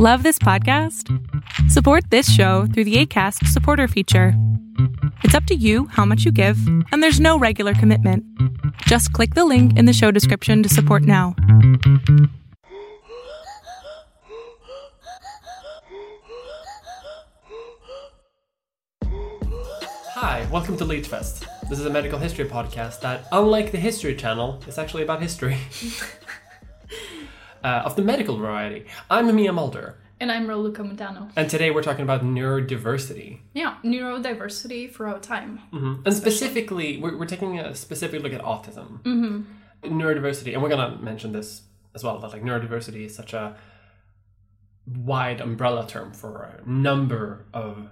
Love this podcast? Support this show through the ACAST supporter feature. It's up to you how much you give, and there's no regular commitment. Just click the link in the show description to support now. Hi, welcome to Leechfest. This is a medical history podcast that, unlike the History Channel, is actually about history. uh, of the medical variety. I'm Mia Mulder, And I'm Raluca Modano. and today we're talking about neurodiversity. Yeah, neurodiversity throughout time. Mhm. And specifically, we're, we're taking a specific look at autism. Mm-hmm. Neurodiversity, and we're gonna mention this as well, that like neurodiversity is such a wide umbrella term for a number of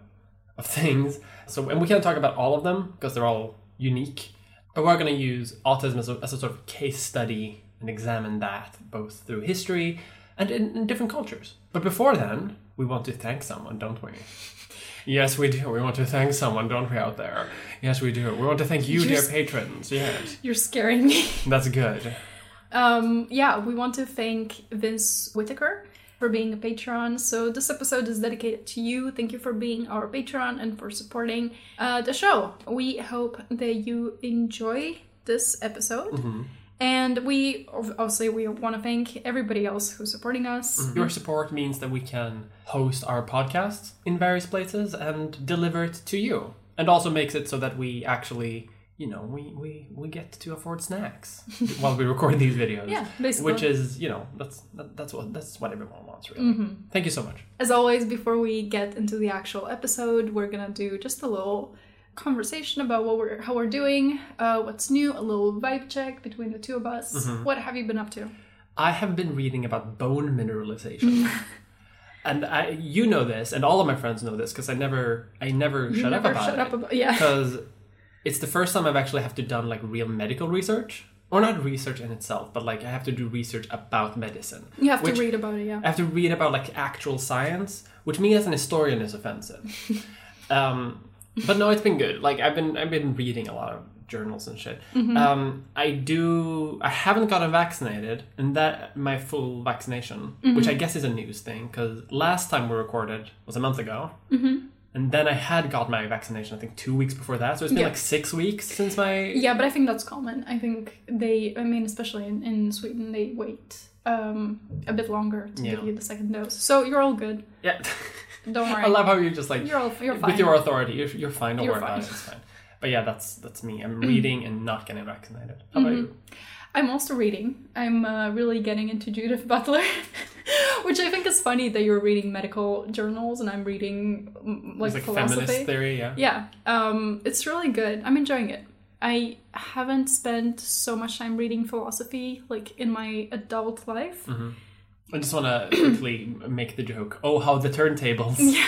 of things. So, and we can't talk about all of them because they're all unique. But we're going to use autism as a, as a sort of case study and examine that both through history and in, in different cultures. But before then, we want to thank someone, don't we? Yes, we do. We want to thank someone, don't we, out there? Yes, we do. We want to thank you, dear Just- patrons. Yes, You're scaring me. that's good. Um, yeah, we want to thank Vince Whitaker for being a patron. So this episode is dedicated to you. Thank you for being our patron and for supporting uh, the show. We hope that you enjoy this episode. And we obviously we want to thank everybody else who's supporting us. Mm-hmm. Your support means that we can host our podcast in various places and deliver it to you. And also makes it so that we actually, you know, we, we, we get to afford snacks while we record these videos. Yeah, basically. Which is, you know, that's that, that's what that's what everyone wants really. Mm-hmm. Thank you so much. As always, before we get into the actual episode, we're gonna do just a little conversation about what we're how we're doing, uh, what's new, a little vibe check between the two of us. What have you been up to? I have been reading about bone mineralization. and I you know this and all of my friends know this because I never I never You shut never up about shut it. up about yeah. because it's the first time I've actually have to done like real medical research, or not research in itself, but like I have to do research about medicine. You have to read about it, yeah. I have to read about like actual science, which me as an historian is offensive. um, but no, it's been good. Like I've been I've been reading a lot of journals and shit. Mm-hmm. Um, I do. I haven't gotten vaccinated, and that my full vaccination, Mm-hmm. which I guess is a news thing, because last time we recorded was a month ago. Mm-hmm. And then I had got my vaccination, I think two weeks before that. So it's been Yeah. like six weeks since my. Yeah, but I think that's common. I think they, I mean, especially in, in Sweden, they wait um, a bit longer to give you the second dose. So you're all good. Yeah. Don't worry. I love how you're just like. You're all, you're fine. With your authority, you're, you're fine. Don't You're worry about it. It's fine. But yeah, that's that's me. I'm reading and not getting vaccinated. How about you? I'm also reading. I'm uh, really getting into Judith Butler, which I think is funny that you're reading medical journals and I'm reading mm, like, like philosophy. feminist theory, yeah. Yeah, um, it's really good. I'm enjoying it. I haven't spent so much time reading philosophy like in my adult life. I just want to quickly make the joke. Oh, how the turntables. Yeah,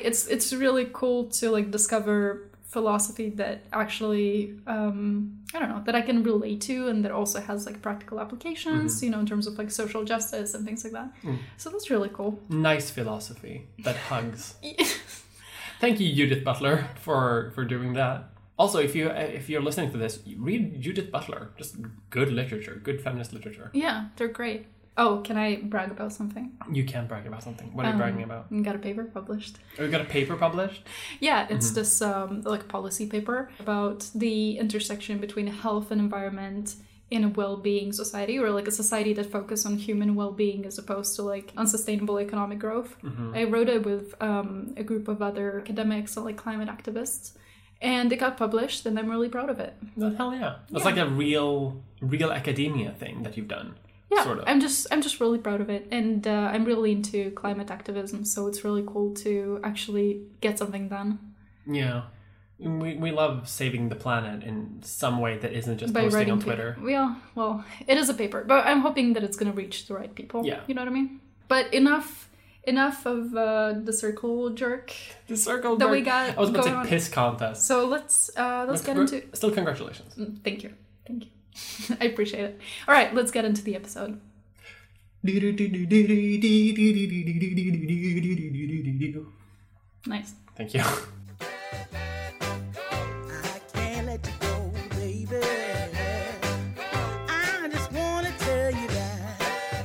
it's it's really cool to like discover philosophy that actually um, I don't know that I can relate to and that also has like practical applications. You know, in terms of like social justice and things like that. So that's really cool. Nice philosophy that hugs. Thank you, Judith Butler, for for doing that. Also, if you if you're listening to this, read Judith Butler. Just good literature, good feminist literature. Yeah, they're great. Oh, can I brag about something? You can brag about something. What are you bragging about? I got a paper published. Oh, you got a paper published. Yeah, it's this um, like policy paper about the intersection between health and environment in a well-being society, or like a society that focuses on human well-being as opposed to like unsustainable economic growth. I wrote it with um, a group of other academics and like climate activists, and it got published, and I'm really proud of it. Well, hell yeah! That's like a real real academia thing that you've done. Yeah, Sort of. I'm just I'm just really proud of it, and uh, I'm really into climate activism, so it's really cool to actually get something done. Yeah. We, we love saving the planet in some way that isn't just by posting on paper. Twitter. Yeah, well, it is a paper, but I'm hoping that it's going to reach the right people. Yeah. you know what I mean. But enough, enough of uh, the circle jerk. The circle That we got I was about to say on. piss contest. So let's uh, let's get into. Still, congratulations. Mm, Thank you, thank you. I appreciate it. All right, let's get into the episode. Nice. Thank you. I can't let you go, baby. I just wanna tell you that.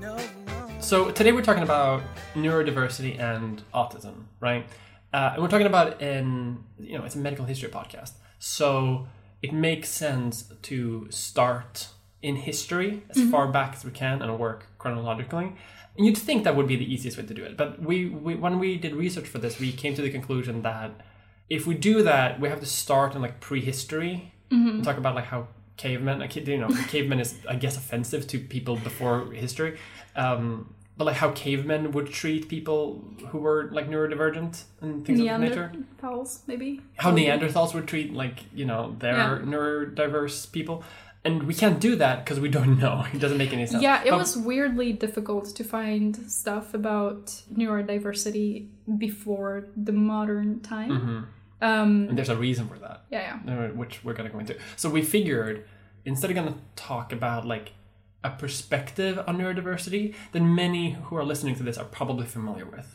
No, no. So today we're talking about neurodiversity and autism, right? Uh, and we're talking about in you know it's a medical history podcast, so it makes sense to start in history as far back as we can and work chronologically. And you'd think that would be the easiest way to do it, but we, we when we did research for this, we came to the conclusion that if we do that, we have to start in like prehistory. And talk about like how cavemen, like, you know, cavemen is I guess offensive to people before history, um, but like how cavemen would treat people who were like neurodivergent and things of that nature. Neanderthals, maybe. How Neanderthals would treat like you know their Yeah. neurodiverse people, and we can't do that because we don't know. It doesn't make any sense. Yeah, it But- was weirdly difficult to find stuff about neurodiversity before the modern time. Mm-hmm. Um, and there's a reason for that. yeah, yeah. uh, which we're going to go into. So we figured instead of going to talk about like a perspective on neurodiversity that many who are listening to this are probably familiar with,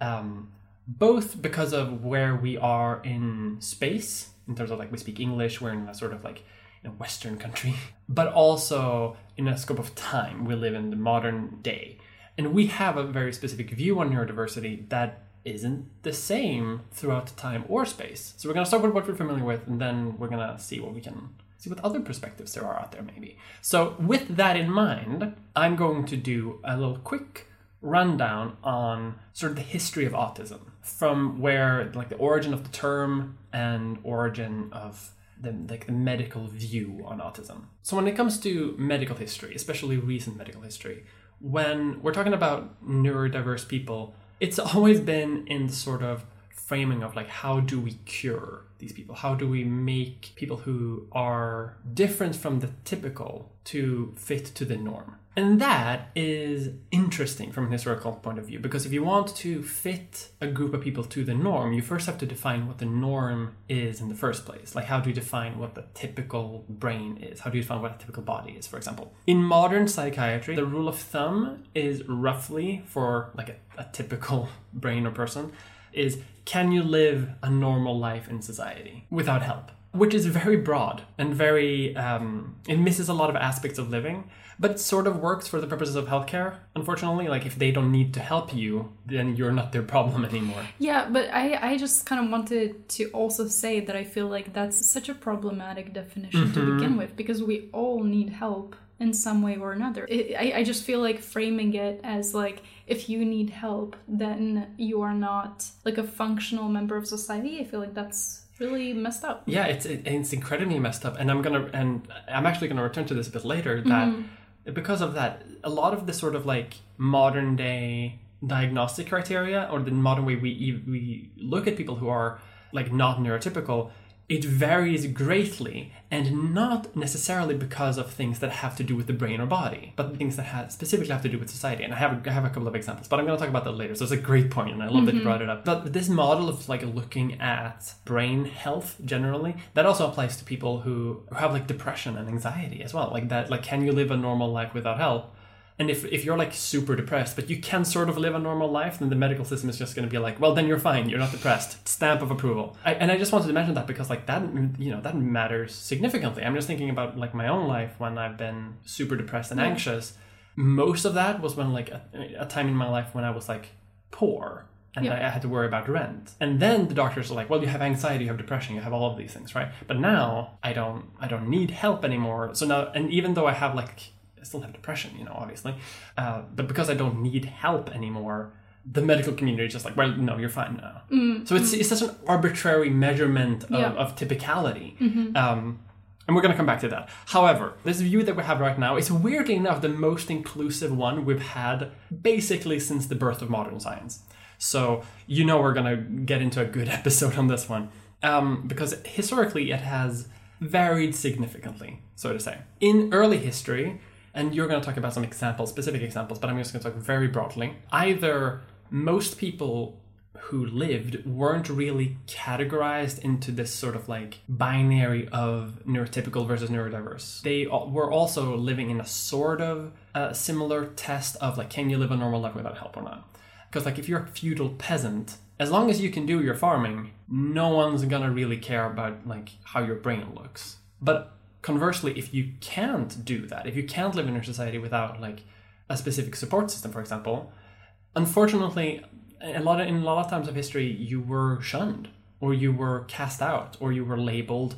um, both because of where we are in space in terms of like we speak English, we're in a sort of like you know, Western country, but also in a scope of time. We live in the modern day, and we have a very specific view on neurodiversity that isn't the same throughout time or space. So we're going to start with what we're familiar with, and then we're going to see what we can see what other perspectives there are out there, maybe. So with that in mind, I'm going to do a little quick rundown on sort of the history of autism from where like the origin of the term and origin of the like the medical view on autism. So when it comes to medical history, especially recent medical history, when we're talking about neurodiverse people, it's always been in the sort of framing of like how do we cure these people? How do we make people who are different from the typical to fit to the norm? And that is interesting from a historical point of view because if you want to fit a group of people to the norm, you first have to define what the norm is in the first place. Like, how do you define what the typical brain is? How do you define what a typical body is, for example? In modern psychiatry, the rule of thumb is roughly for like a, a typical brain or person is can you live a normal life in society without help? Which is very broad and very, um, it misses a lot of aspects of living, but sort of works for the purposes of healthcare. Unfortunately, like if they don't need to help you, then you're not their problem anymore. Yeah, but I, I just kind of wanted to also say that I feel like that's such a problematic definition to begin with because we all need help in some way or another. I, I- I just feel like framing it as like if you need help, then you are not like a functional member of society. I feel like that's really messed up. Yeah, it's it, it's incredibly messed up, and I'm gonna and I'm actually gonna return to this a bit later. That mm-hmm. because of that, a lot of the sort of like modern day diagnostic criteria or the modern way we we look at people who are like not neurotypical, it varies greatly, and not necessarily because of things that have to do with the brain or body, but things that have specifically have to do with society. And I have I have a couple of examples, but I'm going to talk about that later. So it's a great point, and I love that you mm-hmm. brought it up. But this model of like looking at brain health generally, that also applies to people who, who have like depression and anxiety as well. Like that, like can you live a normal life without help? And if, if you're like super depressed, but you can sort of live a normal life, then the medical system is just going to be like, well, then you're fine. You're not depressed. Stamp of approval. I, and I just wanted to mention that because like that, you know, that matters significantly. I'm just thinking about like my own life when I've been super depressed and anxious. Most of that was when like a, a time in my life when I was like poor and Yeah. I, I had to worry about rent. And then the doctors are like, "Well, you have anxiety, you have depression, you have all of these things, right?" But now I don't, I don't need help anymore. So now, and even though I have like, I still have depression, you know, obviously, uh, but because I don't need help anymore, the medical community is just like, "Well, no, you're fine now." So it's it's such an arbitrary measurement of, Yeah. of typicality. Um, and we're going to come back to that. However, this view that we have right now is weirdly enough the most inclusive one we've had basically since the birth of modern science. So, you know, we're going to get into a good episode on this one. Um, because historically it has varied significantly, so to say. In early history, and you're going to talk about some examples, specific examples, but I'm just going to talk very broadly. Either most people who lived weren't really categorized into this sort of like binary of neurotypical versus neurodiverse. They were also living in a sort of uh, similar test of like, can you live a normal life without help or not? Because like if you're a feudal peasant, as long as you can do your farming, no one's gonna really care about like how your brain looks. But conversely, if you can't do that, if you can't live in a society without like a specific support system, for example, unfortunately, a lot of, in a lot of times of history, you were shunned, or you were cast out, or you were labeled,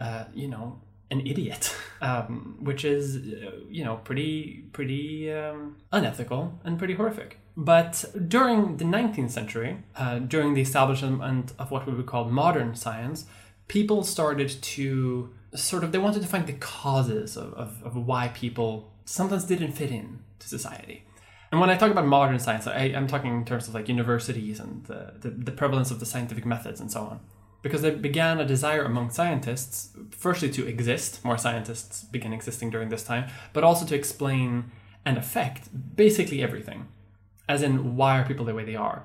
uh, you know, an idiot, um, which is, uh, you know, pretty pretty um, unethical and pretty horrific. But during the 19th century, uh, during the establishment of what we would call modern science, people started to sort of they wanted to find the causes of, of, of why people sometimes didn't fit in to society. And when I talk about modern science, I, I'm talking in terms of like universities and the, the, the prevalence of the scientific methods and so on. Because there began a desire among scientists, firstly to exist, more scientists began existing during this time, but also to explain and affect basically everything. As in, why are people the way they are?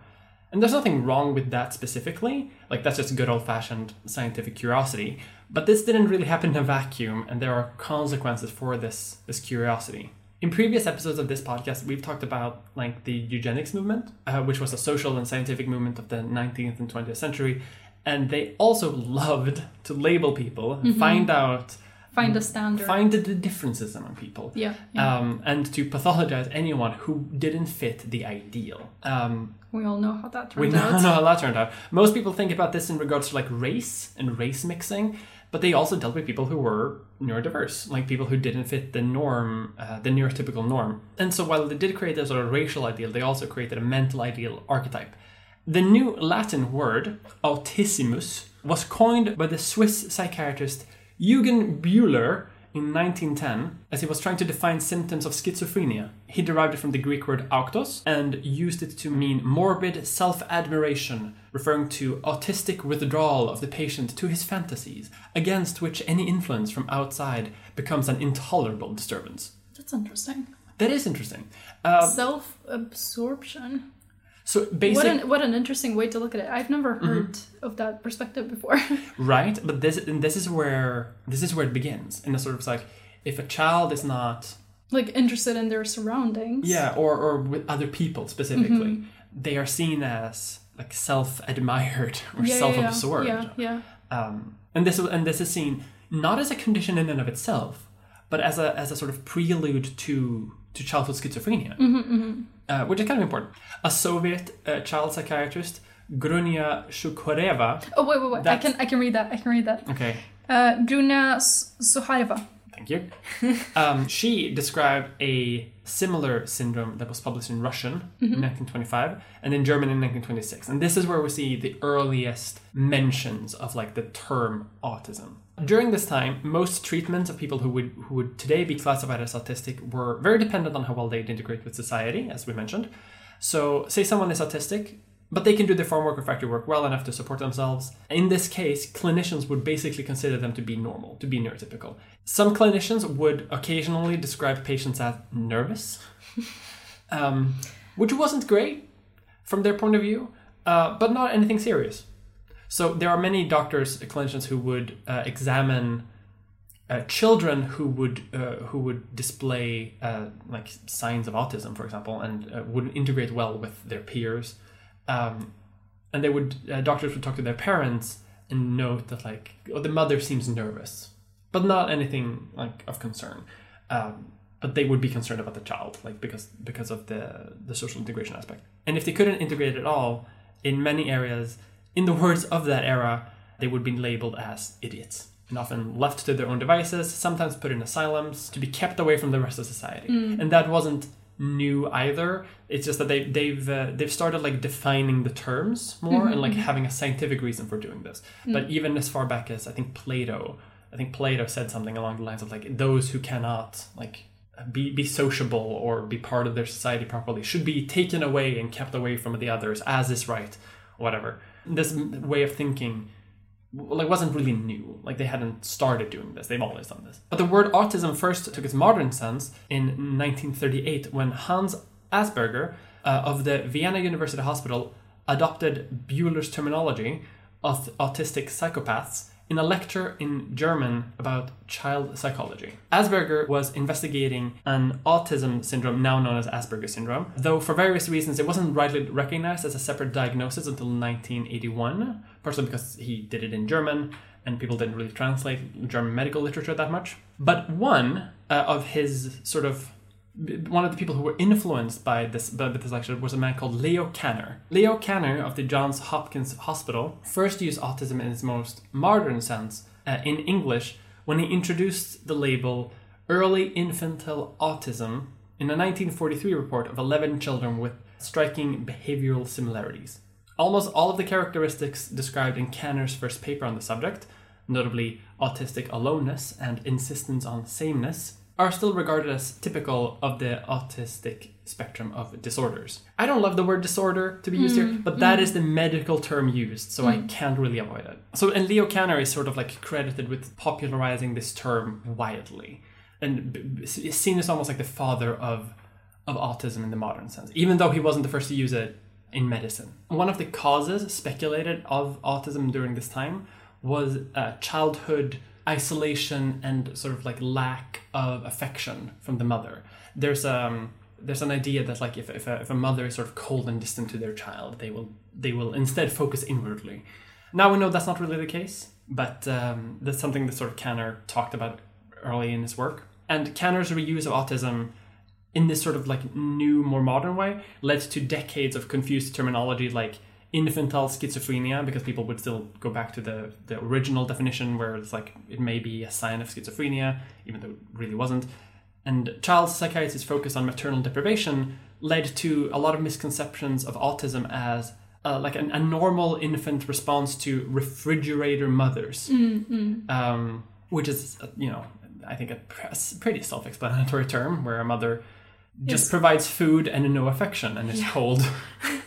And there's nothing wrong with that specifically, like that's just good old fashioned scientific curiosity. But this didn't really happen in a vacuum, and there are consequences for this, this curiosity. In previous episodes of this podcast, we've talked about like the eugenics movement, uh, which was a social and scientific movement of the 19th and 20th century, and they also loved to label people, find out, Find a standard. find the, the differences among people, yeah. yeah. um, and to pathologize anyone who didn't fit the ideal. Um, we all know how that turned out. we know how that turned out. Most people think about this in regards to like race and race mixing, but they also dealt with people who were neurodiverse, like people who didn't fit the norm, uh, the neurotypical norm. And so while they did create a sort of racial ideal, they also created a mental ideal archetype. The new Latin word, autismus, was coined by the Swiss psychiatrist Eugen Bleuler in 1910 as he was trying to define symptoms of schizophrenia. He derived it from the Greek word autos and used it to mean morbid self admiration, referring to autistic withdrawal of the patient to his fantasies, against which any influence from outside becomes an intolerable disturbance. That's interesting. That is interesting. Uh, Self absorption. So What basically, an what an interesting way to look at it. I've never Mm-hmm. heard of that perspective before. right? But this and this is where this is where it begins. In a sort of like, if a child is not like interested in their surroundings. Yeah, or, or with other people specifically. They are seen as like self-admired or Yeah, yeah, self-absorbed. Yeah, yeah. Um, and this is and this is seen not as a condition in and of itself, but as a as a sort of prelude to to childhood schizophrenia, Uh, which is kind of important. A Soviet uh, child psychiatrist, Grunia Shukoreva. Oh wait, wait, wait! I can I can read that. I can read that. Okay, Uh, Bruna S- Sukhareva. Thank you. um, she described a similar syndrome that was published in Russian in 1925 and in German in 1926. And this is where we see the earliest mentions of like the term autism. During this time, most treatments of people who would who would today be classified as autistic were very dependent on how well they'd integrate with society, as we mentioned. So, say someone is autistic, but they can do their farm work or factory work well enough to support themselves. In this case, clinicians would basically consider them to be normal, to be neurotypical. Some clinicians would occasionally describe patients as nervous, um, which wasn't great from their point of view, uh, but not anything serious. So there are many doctors, clinicians who would uh, examine uh, children who would uh, who would display uh, like signs of autism, for example, and uh, wouldn't integrate well with their peers, um, and they would uh, doctors would talk to their parents and note that like oh, the mother seems nervous, but not anything like of concern. Um, but they would be concerned about the child, like because because of the the social integration aspect. And if they couldn't integrate at all, in many areas, in the words of that era, they would be labeled as idiots and often left to their own devices, sometimes put in asylums to be kept away from the rest of society. Mm. And that wasn't new either. It's just that they they've uh, they've started like defining the terms more mm-hmm, and like mm-hmm. having a scientific reason for doing this. Mm. But even as far back as I think Plato, I think Plato said something along the lines of like those who cannot like be be sociable or be part of their society properly should be taken away and kept away from the others as is right, whatever. This way of thinking like wasn't really new. Like they hadn't started doing this. They've always done this. But the word autism first took its modern sense in 1938 when Hans Asperger uh, of the Vienna University Hospital adopted Bleuler's terminology of autistic psychopaths in a lecture in German about child psychology. Asperger was investigating an autism syndrome now known as Asperger syndrome, though for various reasons it wasn't rightly recognized as a separate diagnosis until 1981, partially because he did it in German and people didn't really translate German medical literature that much. But one uh, of his sort of one of the people who were influenced by this by this lecture was a man called Leo Kanner. Leo Kanner of the Johns Hopkins Hospital first used autism in its most modern sense uh, in English when he introduced the label early infantile autism in a 1943 report of 11 children with striking behavioral similarities. Almost all of the characteristics described in Kanner's first paper on the subject, notably autistic aloneness and insistence on sameness, are still regarded as typical of the autistic spectrum of disorders. I don't love the word disorder to be used here, mm, but that mm. is the medical term used, so I mm. can't really avoid it. So, and Leo Kanner is sort of like credited with popularizing this term widely and is seen as almost like the father of of autism in the modern sense, even though he wasn't the first to use it in medicine. One of the causes speculated of autism during this time was uh, childhood isolation and sort of like lack of affection from the mother. There's um there's an idea that like if, if, a, if a mother is sort of cold and distant to their child, they will they will instead focus inwardly. Now we know that's not really the case, but um, that's something that sort of Kanner talked about early in his work. And Kanner's reuse of autism in this sort of like new, more modern way led to decades of confused terminology like infantile schizophrenia, because people would still go back to the, the original definition where it's like it may be a sign of schizophrenia, even though it really wasn't. And child psychiatrists' focus on maternal deprivation led to a lot of misconceptions of autism as uh, like an, a normal infant response to refrigerator mothers, um, which is, uh, you know, I think a pretty self explanatory term where a mother just Yes. provides food and no affection and is cold.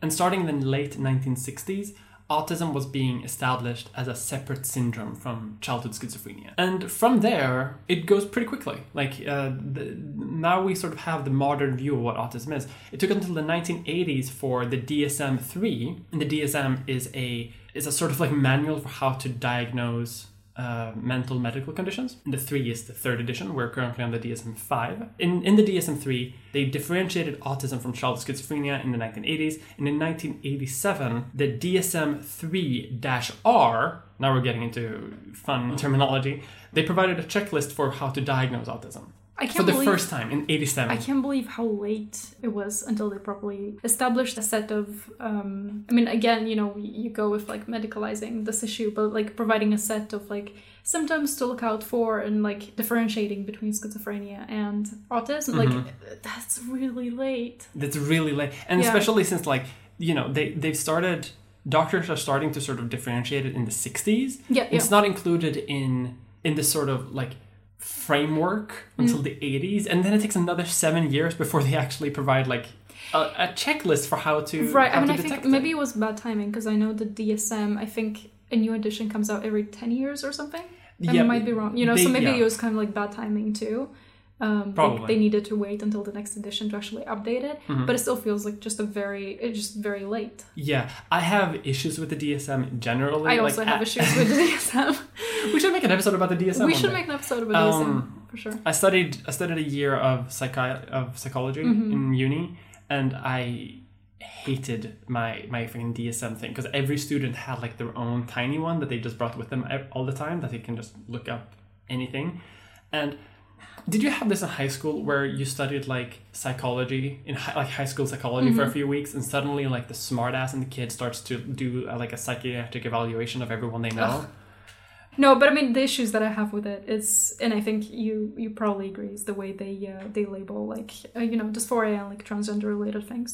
and starting in the late 1960s, autism was being established as a separate syndrome from childhood schizophrenia. And from there, it goes pretty quickly. Like, uh, the, now we sort of have the modern view of what autism is. It took until the 1980s for the DSM 3, and the DSM is a, is a sort of like manual for how to diagnose uh, mental medical conditions. And the 3 is the third edition. We're currently on the DSM 5. In, in the DSM 3, they differentiated autism from childhood schizophrenia in the 1980s. And in 1987, the DSM 3 R, now we're getting into fun terminology, they provided a checklist for how to diagnose autism. I can't For the believe, first time in 87. I can't believe how late it was until they properly established a set of. Um, I mean, again, you know, you go with like medicalizing this issue, but like providing a set of like symptoms to look out for and like differentiating between schizophrenia and autism. Mm-hmm. Like, that's really late. That's really late, and Yeah. especially since like you know they they've started. Doctors are starting to sort of differentiate it in the '60s. Yeah, it's yeah. not included in in this sort of like framework Mm. until the '80s, and then it takes another seven years before they actually provide like a, a checklist for how to Right. how I mean, I think detect maybe it. it was bad timing because I know the DSM. I think a new edition comes out every ten years or something. And I Yeah, might be wrong. You know, so maybe yeah. it was kind of like bad timing too. Um, they- Probably. they, needed to wait until the next edition to actually update it, Mm-hmm. but it still feels like just a very, it's just very late. Yeah, I have issues with the DSM generally. I like, also have a- issues with the DSM. We should make an episode about the DSM. we should day. make an episode about DSM Um, for sure. I studied I studied a year of psychi- of psychology Mm-hmm. in uni, and I hated my my fucking DSM thing because every student had like their own tiny one that they just brought with them all the time that they can just look up anything. And did you have this in high school where you studied like psychology in hi- like high school psychology Mm-hmm. for a few weeks, and suddenly like the smartass in the kid starts to do uh, like a psychiatric evaluation of everyone they know? No, but I mean the issues that I have with it is, and I think you you probably agree, is the way they uh, they label like uh, you know dysphoria and like transgender related things.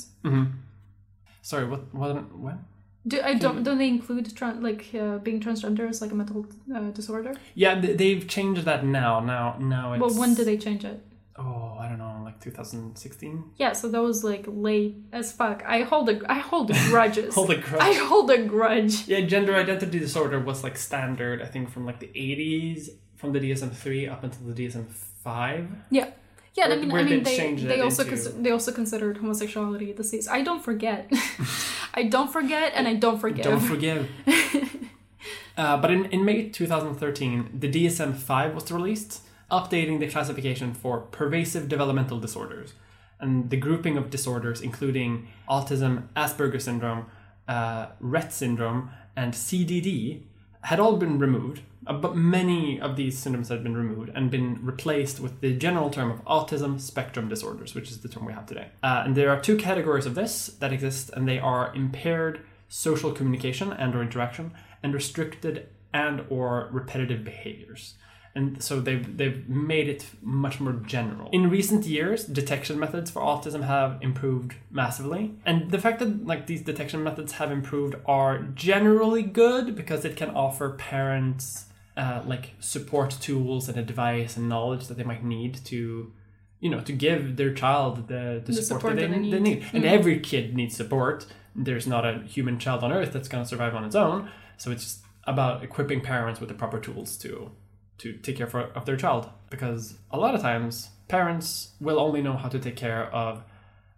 Sorry, what what what? Do I don't don't they include tran like uh, being transgender as like a mental uh, disorder? Yeah, th- they've changed that now. Now, now it's. Well, when did they change it? Oh, I don't know, like 2016. Yeah, so that was like late as fuck. I hold a I hold grudges. Hold a grudge. I hold a grudge. Yeah, gender identity disorder was like standard. I think from like the 80s, from the DSM three up until the DSM five. Yeah. Yeah, I mean, I mean, they they, also into- they also considered homosexuality a disease. I don't forget, I don't forget, and I don't forgive. Don't forgive. uh, but in, in May 2013, the DSM 5 was released, updating the classification for pervasive developmental disorders and the grouping of disorders, including autism, Asperger syndrome, uh, Rett syndrome, and CDD, had all been removed, uh, but many of these symptoms had been removed and been replaced with the general term of autism spectrum disorders, which is the term we have today. Uh, and there are two categories of this that exist, and they are impaired social communication and or interaction, and restricted and or repetitive behaviors. And so they've, they've made it much more general. In recent years, detection methods for autism have improved massively. And the fact that like these detection methods have improved are generally good because it can offer parents uh, like support tools and advice and knowledge that they might need to you know to give their child the, the, support, support that they, that they they need. need and every kid needs support there's not a human child on earth that's going to survive on its own so it's just about equipping parents with the proper tools to to take care for, of their child. Because a lot of times parents will only know how to take care of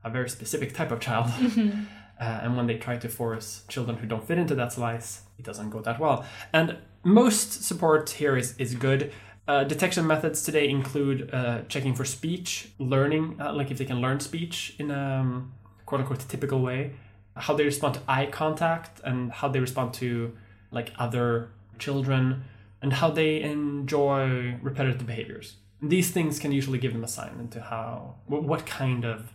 a very specific type of child. Uh, and when they try to force children who don't fit into that slice it doesn't go that well. And most support here is, is good. Uh, detection methods today include uh, checking for speech learning uh, like if they can learn speech in a um, quote unquote typical way how they respond to eye contact and how they respond to like other children and how they enjoy repetitive behaviors these things can usually give them a sign into how what kind of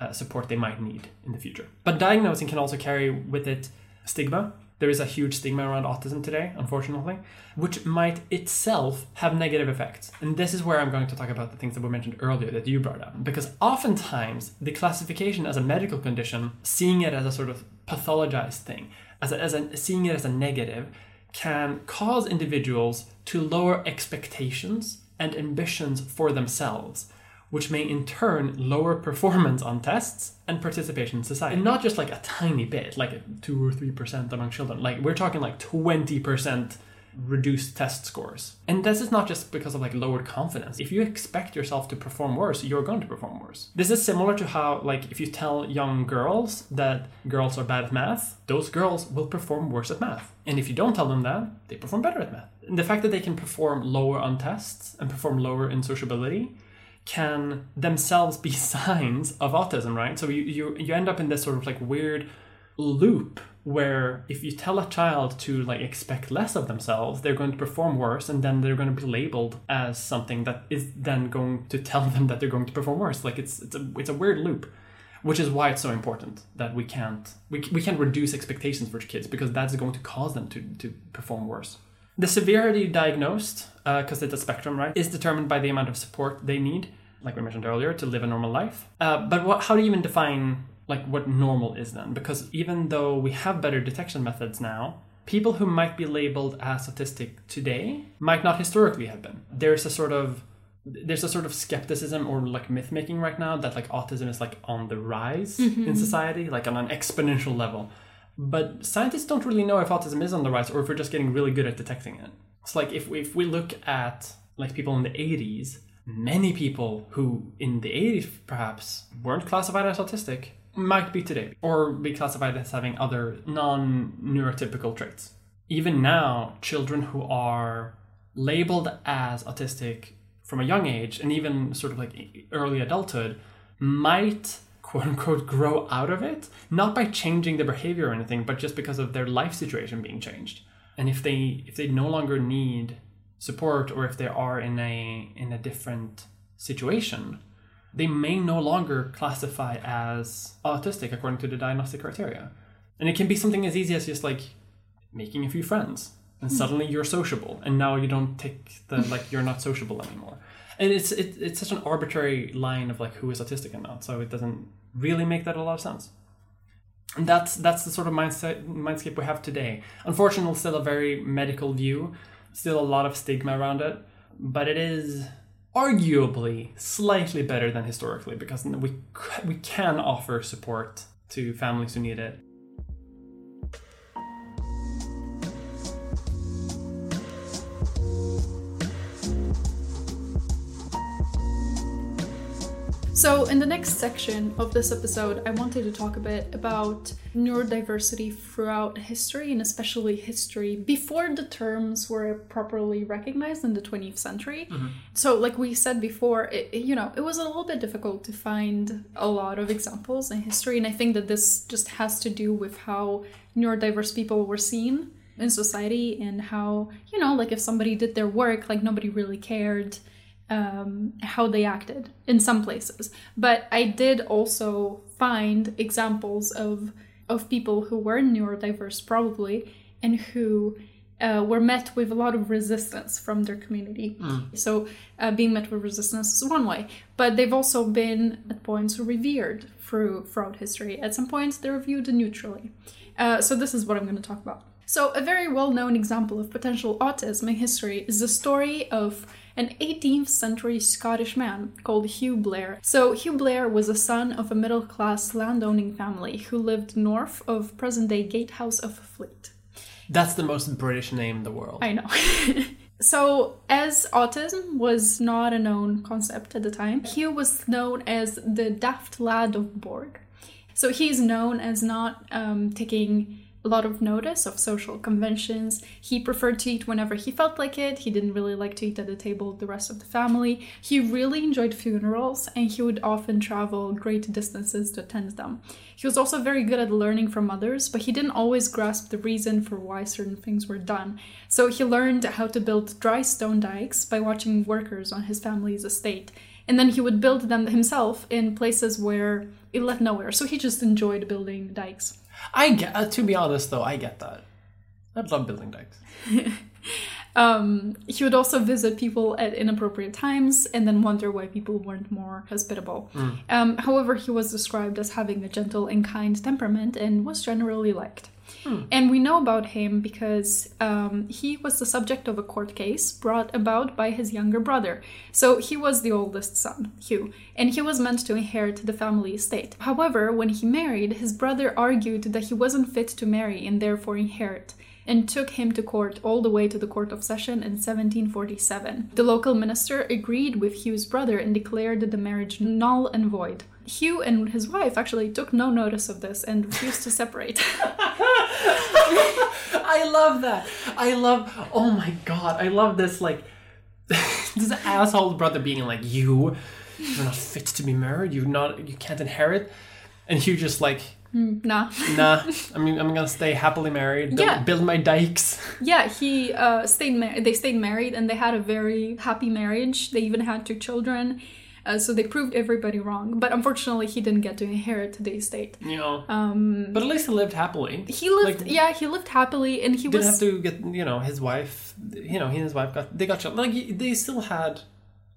uh, support they might need in the future. But diagnosing can also carry with it stigma. There is a huge stigma around autism today, unfortunately, which might itself have negative effects. And this is where I'm going to talk about the things that were mentioned earlier that you brought up. Because oftentimes, the classification as a medical condition, seeing it as a sort of pathologized thing, as, a, as a, seeing it as a negative, can cause individuals to lower expectations and ambitions for themselves which may in turn lower performance on tests and participation in society. And not just like a tiny bit, like 2 or 3% among children. Like we're talking like 20% reduced test scores. And this is not just because of like lowered confidence. If you expect yourself to perform worse, you're going to perform worse. This is similar to how like if you tell young girls that girls are bad at math, those girls will perform worse at math. And if you don't tell them that, they perform better at math. And the fact that they can perform lower on tests and perform lower in sociability can themselves be signs of autism, right? So you, you you end up in this sort of like weird loop where if you tell a child to like expect less of themselves, they're going to perform worse and then they're going to be labeled as something that is then going to tell them that they're going to perform worse. Like it's it's a it's a weird loop. Which is why it's so important that we can't we, we can't reduce expectations for kids because that's going to cause them to, to perform worse. The severity diagnosed, because it's a spectrum, right, is determined by the amount of support they need, like we mentioned earlier, to live a normal life. Uh, but what, how do you even define like what normal is then? Because even though we have better detection methods now, people who might be labeled as autistic today might not historically have been. There's a sort of there's a sort of skepticism or like myth making right now that like autism is like on the rise in mm-hmm. society, like on an exponential level. But scientists don't really know if autism is on the rise or if we're just getting really good at detecting it. It's like if we, if we look at like people in the 80s, many people who in the 80s perhaps weren't classified as autistic might be today or be classified as having other non-neurotypical traits. Even now, children who are labeled as autistic from a young age and even sort of like early adulthood might quote unquote grow out of it not by changing their behavior or anything but just because of their life situation being changed and if they if they no longer need support or if they are in a in a different situation they may no longer classify as autistic according to the diagnostic criteria. And it can be something as easy as just like making a few friends and hmm. suddenly you're sociable and now you don't take the like you're not sociable anymore. And it's it, it's such an arbitrary line of like who is autistic and not so it doesn't really make that a lot of sense. And that's that's the sort of mindset mindscape we have today. Unfortunately still a very medical view still a lot of stigma around it but it is arguably slightly better than historically because we we can offer support to families who need it So, in the next section of this episode, I wanted to talk a bit about neurodiversity throughout history and especially history before the terms were properly recognized in the 20th century. Mm-hmm. So, like we said before, it- you know, it was a little bit difficult to find a lot of examples in history, and I think that this just has to do with how neurodiverse people were seen in society and how you know like if somebody did their work like nobody really cared um, how they acted in some places but i did also find examples of of people who were neurodiverse probably and who uh, were met with a lot of resistance from their community. So, uh, being met with resistance is one way, but they've also been at points revered through throughout history. At some points, they're viewed neutrally. Uh, so, this is what I'm going to talk about. So, a very well known example of potential autism in history is the story of an 18th century Scottish man called Hugh Blair. So, Hugh Blair was a son of a middle class landowning family who lived north of present day Gatehouse of Fleet. That's the most British name in the world. I know. so, as autism was not a known concept at the time, Hugh was known as the daft lad of Borgue. So, he's known as not um, taking lot of notice of social conventions. He preferred to eat whenever he felt like it. He didn't really like to eat at the table with the rest of the family. He really enjoyed funerals and he would often travel great distances to attend them. He was also very good at learning from others, but he didn't always grasp the reason for why certain things were done. So he learned how to build dry stone dikes by watching workers on his family's estate. And then he would build them himself in places where it led nowhere. So he just enjoyed building dikes. I get. Uh, to be honest, though, I get that. I'd love building decks. Um, he would also visit people at inappropriate times and then wonder why people weren't more hospitable. Um, however, he was described as having a gentle and kind temperament and was generally liked. And we know about him because um, he was the subject of a court case brought about by his younger brother. So he was the oldest son, Hugh, and he was meant to inherit the family estate. However, when he married, his brother argued that he wasn't fit to marry and therefore inherit and took him to court all the way to the Court of Session in 1747. The local minister agreed with Hugh's brother and declared the marriage null and void. Hugh and his wife actually took no notice of this and refused to separate. I love that. I love. Oh my god, I love this. Like this asshole brother being like, "You, you're not fit to be married. You're not. You can't inherit." And Hugh just like, nah. "Nah, I mean, I'm gonna stay happily married. Build, Yeah. build my dikes." Yeah, he uh, stayed. Mar- they stayed married, and they had a very happy marriage. They even had two children. Uh, so they proved everybody wrong. But unfortunately, he didn't get to inherit the estate. Know. Um. But at least he lived happily. He lived. Like- yeah, he lived happily, and he Didn't was. have to get. You know, his wife. You know, he and his wife got. They got children. Like they still had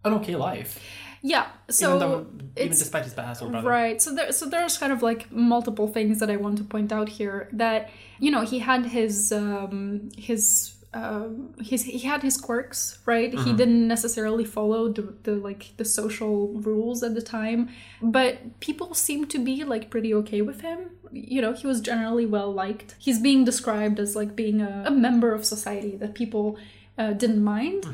an okay life, yeah. So even though even despite his asshole brother. Right. So there, so there's kind of like multiple things that I want to point out here. That you know he had his um, his. Um, his he had his quirks, right? He didn't necessarily follow the, the like the social rules at the time, but people seemed to be like pretty okay with him. You know, he was generally well liked. He's being described as like being a, a member of society that people uh, didn't mind.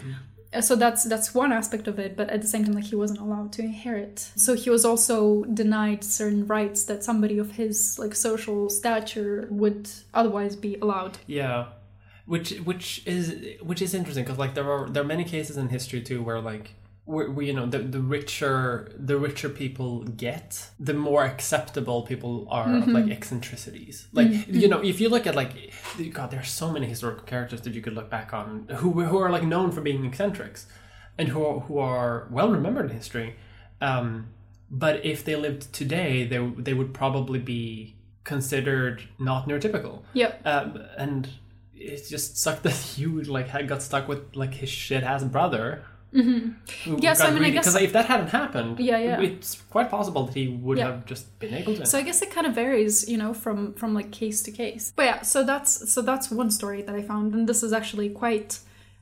Uh, so that's that's one aspect of it but at the same time like he wasn't allowed to inherit so he was also denied certain rights that somebody of his like social stature would otherwise be allowed Yeah, which which is which is interesting because like there are there are many cases in history too where like where, where you know the the richer the richer people get, the more acceptable people are of like eccentricities. Like you know if you look at like God, there are so many historical characters that you could look back on who who are like known for being eccentrics, and who are, who are well remembered in history. Um, but if they lived today, they they would probably be considered not neurotypical. yep Um, and it just sucked that Hugh like had got stuck with like his shit ass brother. Mm-hmm. Yeah, so I mean, I guess- because if that hadn't happened, Yeah, yeah. it's quite possible that he would Yeah. have just been able to. so i guess it kind of varies you know from from like case to case but yeah so that's so that's one story that i found and this is actually quite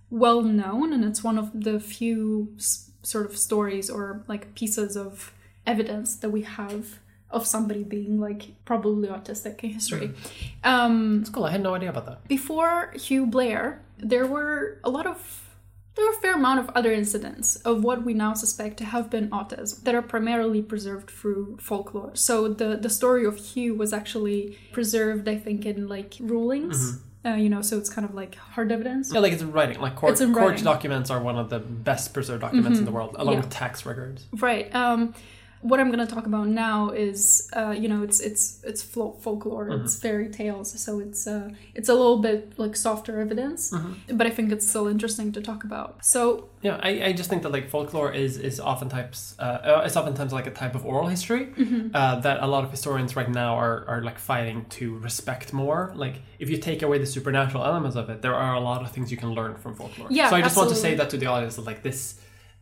well known and it's one of the few s- sort of stories or like pieces of evidence that we have of somebody being like probably autistic in history um it's cool. I had no idea about that. before Hugh Blair, there were a lot of there were a fair amount of other incidents of what we now suspect to have been autism that are primarily preserved through folklore. So the the story of Hugh was actually preserved, I think, in like rulings. Uh, you know, so it's kind of like hard evidence. Yeah, like it's in writing. Like court, court. Mm-hmm. documents are one of the best preserved documents in the world, along Yeah. with tax records. Right. Um, what I'm going to talk about now is, uh, you know, it's it's it's folklore, Mm-hmm. it's fairy tales, so it's uh, it's a little bit like softer evidence, Mm-hmm. but I think it's still interesting to talk about. So Yeah, I, I just think that like folklore is is oftentimes uh, uh, it's oftentimes like a type of oral history Mm-hmm. uh, that a lot of historians right now are, are like fighting to respect more. Like if you take away the supernatural elements of it, there are a lot of things you can learn from folklore. Yeah, So I just want to say that to the audience that like this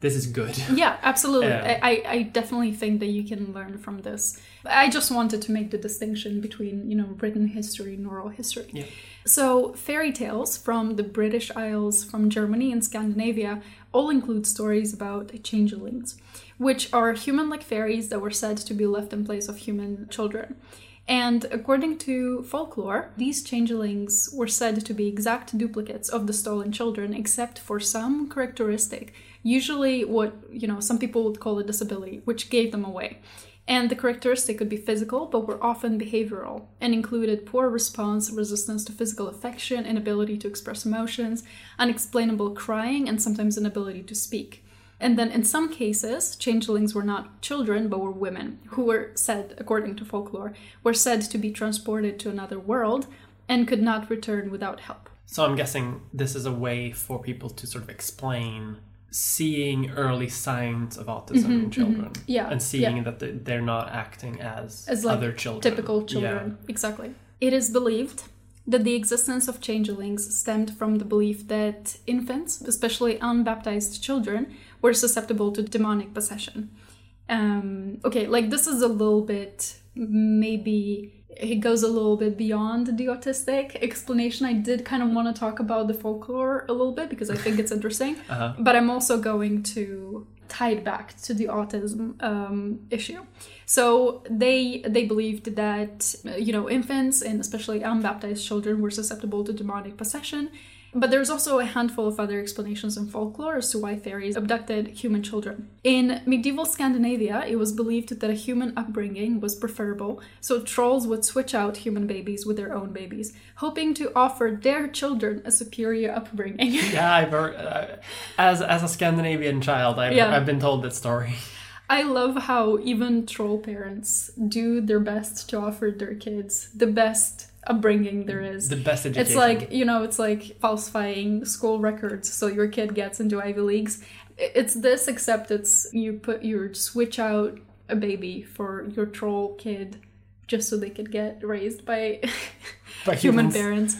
this is good. Yeah, absolutely. I, I, I definitely think that you can learn from this. I just wanted to make the distinction between, you know, written history and oral history. Yeah. So, fairy tales from the British Isles, from Germany and Scandinavia, all include stories about changelings, which are human like fairies that were said to be left in place of human children. And according to folklore, these changelings were said to be exact duplicates of the stolen children, except for some characteristic, usually what, you know, some people would call a disability, which gave them away. And the characteristic could be physical, but were often behavioral and included poor response, resistance to physical affection, inability to express emotions, unexplainable crying, and sometimes inability to speak. And then in some cases, changelings were not children, but were women, who were said, according to folklore, were said to be transported to another world and could not return without help. So I'm guessing this is a way for people to sort of explain seeing early signs of autism in children. Mm-hmm, Yeah, And seeing yeah. that they- they're not acting as, as like other children. typical children. yeah. Exactly. It is believed that the existence of changelings stemmed from the belief that infants, especially unbaptized children, were susceptible to demonic possession. Um, okay, like this is a little bit maybe it goes a little bit beyond the autistic explanation. I did kind of want to talk about the folklore a little bit because I think it's interesting, Uh-huh. but I'm also going to tie it back to the autism um, issue. So they they believed that you know infants and especially unbaptized children were susceptible to demonic possession. But there's also a handful of other explanations in folklore as to why fairies abducted human children. In medieval Scandinavia, it was believed that a human upbringing was preferable, so trolls would switch out human babies with their own babies, hoping to offer their children a superior upbringing. Yeah, I've heard, uh, as as a Scandinavian child, I've, Yeah. I've been told that story. I love how even troll parents do their best to offer their kids the best upbringing there is. The best education. It's like, you know, it's like falsifying school records so your kid gets into Ivy Leagues. It's this, except it's you put you switch out a baby for your troll kid just so they could get raised by, By human humans. parents.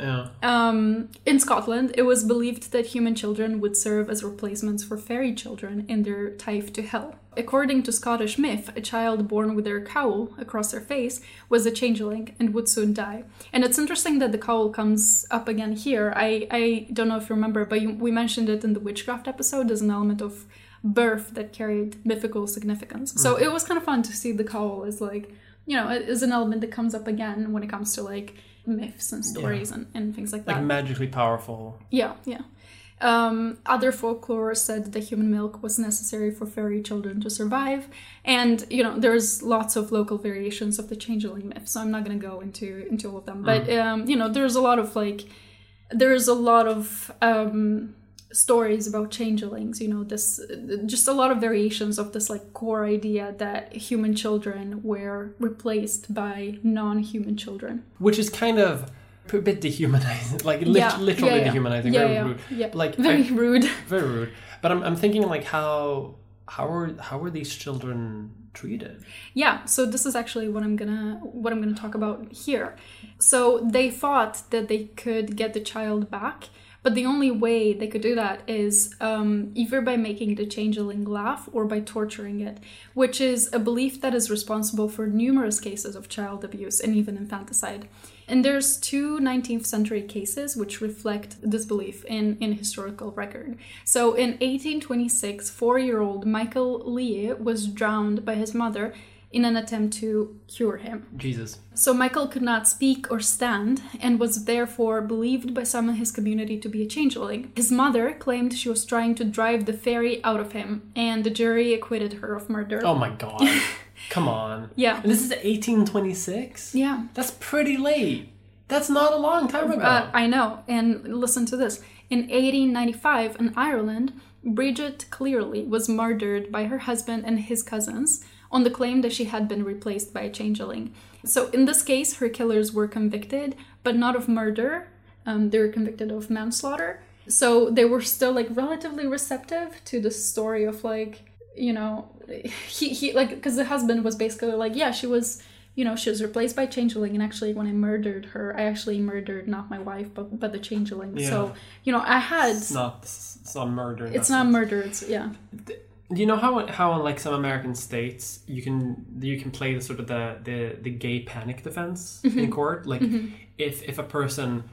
Yeah. Um, in Scotland, it was believed that human children would serve as replacements for fairy children in their tithe to hell. According to Scottish myth, a child born with their cowl across their face was a changeling and would soon die. And it's interesting that the cowl comes up again here. I, I don't know if you remember, but you, we mentioned it in the witchcraft episode as an element of birth that carried mythical significance. So it was kind of fun to see the cowl as like, you know, as an element that comes up again when it comes to like myths and stories and, and things like that. Like magically powerful. Yeah, yeah. Um, other folklore said that the human milk was necessary for fairy children to survive, and you know there's lots of local variations of the changeling myth. So I'm not going to go into into all of them, but um, you know there's a lot of like there's a lot of um, stories about changelings. You know this just a lot of variations of this like core idea that human children were replaced by non-human children. Which is kind of a bit dehumanizing. Like lit- Yeah, literally yeah, yeah. dehumanizing. Very rude. yeah. Like Very I- rude. very rude. But I'm, I'm thinking like how how are how were these children treated? Yeah, so this is actually what I'm gonna what I'm gonna talk about here. So they thought that they could get the child back, but the only way they could do that is um, either by making the changeling laugh or by torturing it, which is a belief that is responsible for numerous cases of child abuse and even infanticide. And there's two 19th century cases which reflect this belief in, in historical record. So in 1826, four-year-old Michael Lee was drowned by his mother in an attempt to cure him. Jesus. So Michael could not speak or stand and was therefore believed by some in his community to be a changeling. His mother claimed she was trying to drive the fairy out of him, and the jury acquitted her of murder. Oh my god. Come on. Yeah. And this is 1826? Yeah. That's pretty late. That's not a long time ago. Uh, I know. And listen to this. In 1895, in Ireland, Bridget Cleary was murdered by her husband and his cousins on the claim that she had been replaced by a changeling. So in this case, her killers were convicted, but not of murder. Um, they were convicted of manslaughter. So they were still like relatively receptive to the story of like you know he he like because the husband was basically like yeah she was you know she was replaced by changeling and actually when I murdered her I actually murdered not my wife but but the changeling. So you know I had It's not it's not murder. it's not sense. murder. It's yeah. Do you know how how in like some American states you can you can play the sort of the the, the gay panic defense Mm-hmm. in court? Like if if a person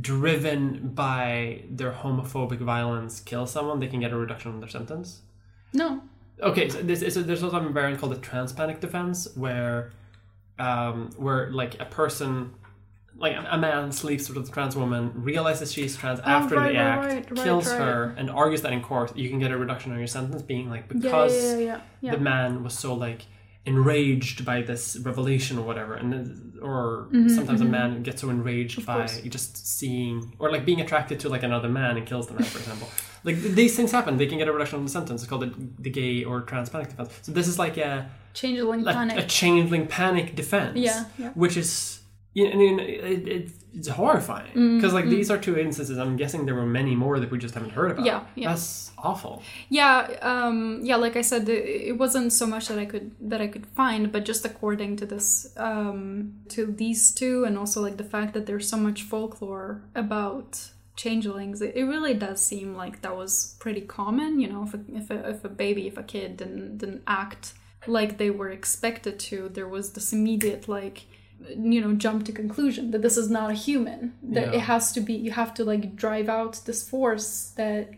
driven by their homophobic violence kills someone, they can get a reduction in their sentence. No. Okay, so this is there's also a variant called the trans panic defense where um where like a person like a man sleeps with a trans woman, realizes she's trans after Oh, right, the act, right, right, kills her, and argues that in court you can get a reduction on your sentence, being like because yeah, yeah, the man was so like enraged by this revelation or whatever, and or Mm-hmm, sometimes a man gets so enraged by course. just seeing or like being attracted to like another man and kills the man, for example. Like these things happen, they can get a reduction on the sentence. It's called the, the gay or trans panic defense. So this is like a Changeling a, panic. a changeling panic defense. Yeah, yeah. Which is, yeah, I mean, it, it, it's horrifying Mm, because like these are two instances. I'm guessing there were many more that we just haven't heard about. Yeah, yeah. That's awful. Yeah, um, yeah. Like I said, it wasn't so much that I could that I could find, but just according to this, um, to these two, and also like the fact that there's so much folklore about changelings, it, it really does seem like that was pretty common. You know, if a, if a, if a baby, if a kid didn't didn't act like they were expected to, there was this immediate like you know jump to conclusion that this is not a human that Yeah. it has to be you have to like drive out this force that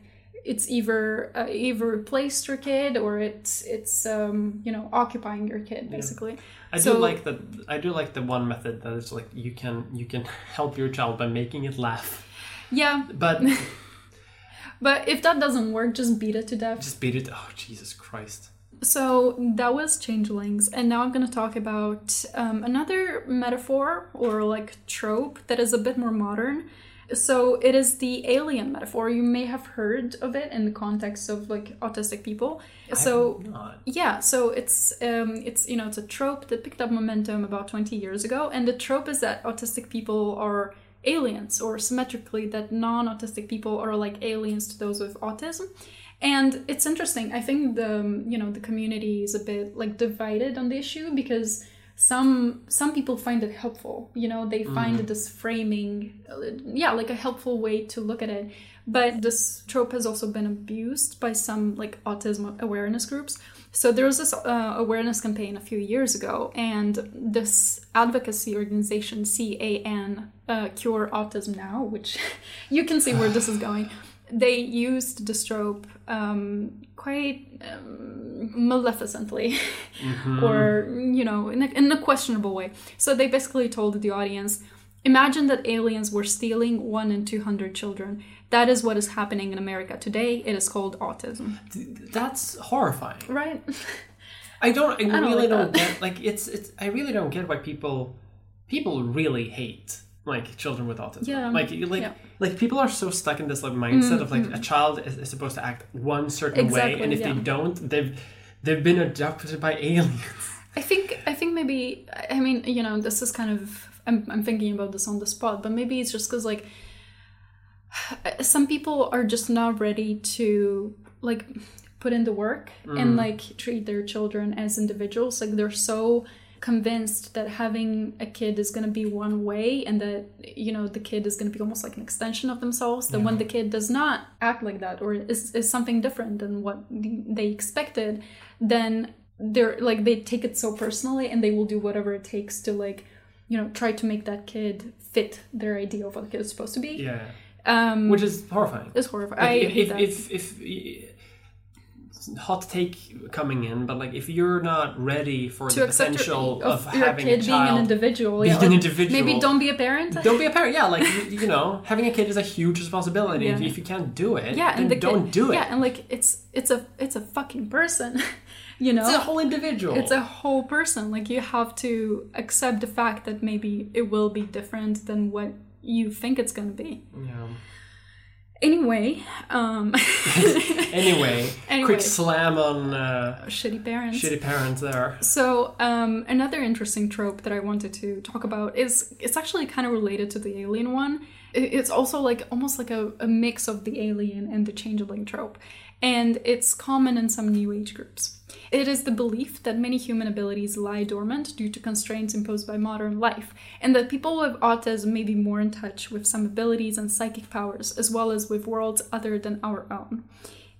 it's either uh, either replaced your kid or it's it's um you know occupying your kid basically I So- do like that. I do like the one method that is like you can you can help your child by making it laugh, yeah but but if that doesn't work just beat it to death just beat it. Oh Jesus Christ! So that was changelings, and now I'm going to talk about um, another metaphor or like trope that is a bit more modern. So it is the alien metaphor. You may have heard of it in the context of like autistic people. So yeah, so it's um, it's you know it's a trope that picked up momentum about 20 years ago, and the trope is that autistic people are aliens, or symmetrically that non-autistic people are like aliens to those with autism. And it's interesting. I think the um, you know the community is a bit like divided on the issue because some some people find it helpful. You know, they find this framing, uh, yeah, like a helpful way to look at it. But this trope has also been abused by some like autism awareness groups. So there was this uh, awareness campaign a few years ago, and this advocacy organization, CAN, uh, Cure Autism Now, which you can see where this is going they used the trope um, quite um, maleficently or you know in a, in a questionable way so they basically told the audience imagine that aliens were stealing one in 200 children that is what is happening in america today it is called autism That's horrifying. right I don't. I, don't really like don't get. Like it's. It's. I really don't get why people. People really hate like children with autism. Yeah. Like like Yeah. like people are so stuck in this like mindset of like mm-hmm. a child is, is supposed to act one certain way, and if yeah. they don't, they've they've been adopted by aliens. I think I think maybe I mean you know this is kind of I'm I'm thinking about this on the spot, but maybe it's just because like some people are just not ready to like put in the work and mm. like treat their children as individuals. Like they're so convinced that having a kid is going to be one way and that you know the kid is going to be almost like an extension of themselves that when the kid does not act like that or is, is something different than what they expected then they're like they take it so personally and they will do whatever it takes to like you know try to make that kid fit their idea of what a kid is supposed to be. Yeah, um which is horrifying. it's horrifying i if, if if if hot take coming in, but like if you're not ready for to the potential your, of, of your having kid a being an child, individual being yeah, an like, individual. maybe don't be a parent don't be a parent. Yeah, like you, you know, having a kid is a huge responsibility. If, Yeah. if you can't do it, yeah then and the don't kid, do it. yeah and like it's it's a it's a fucking person you know it's a whole individual. it's a whole person like you have to accept the fact that maybe it will be different than what you think it's going to be yeah. Anyway, um, Anyway, Anyway. quick slam on uh, shitty parents. shitty parents there. So um, another interesting trope that I wanted to talk about is it's actually kind of related to the alien one. It's also like almost like a, a mix of the alien and the changeling trope, and it's common in some new age groups. It is the belief that many human abilities lie dormant due to constraints imposed by modern life, and that people with autism may be more in touch with some abilities and psychic powers, as well as with worlds other than our own.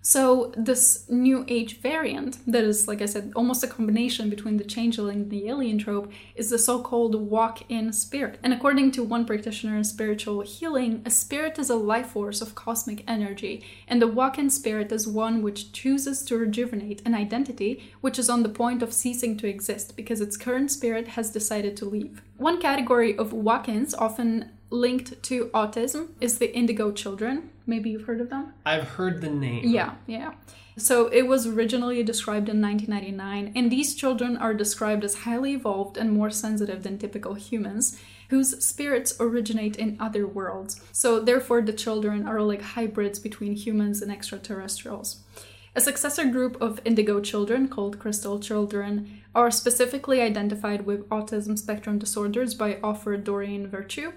So this new age variant, that is, like I said, almost a combination between the changeling and the alien trope, is the so-called walk-in spirit. And according to one practitioner in spiritual healing, a spirit is a life force of cosmic energy, and the walk-in spirit is one which chooses to rejuvenate an identity which is on the point of ceasing to exist because its current spirit has decided to leave. One category of walk-ins often linked to autism is the indigo children. Maybe you've heard of them? I've heard the name. Yeah, yeah. So it was originally described in 1999, and these children are described as highly evolved and more sensitive than typical humans, whose spirits originate in other worlds. So therefore, the children are like hybrids between humans and extraterrestrials. A successor group of indigo children, called crystal children, are specifically identified with autism spectrum disorders by author Doreen Virtue.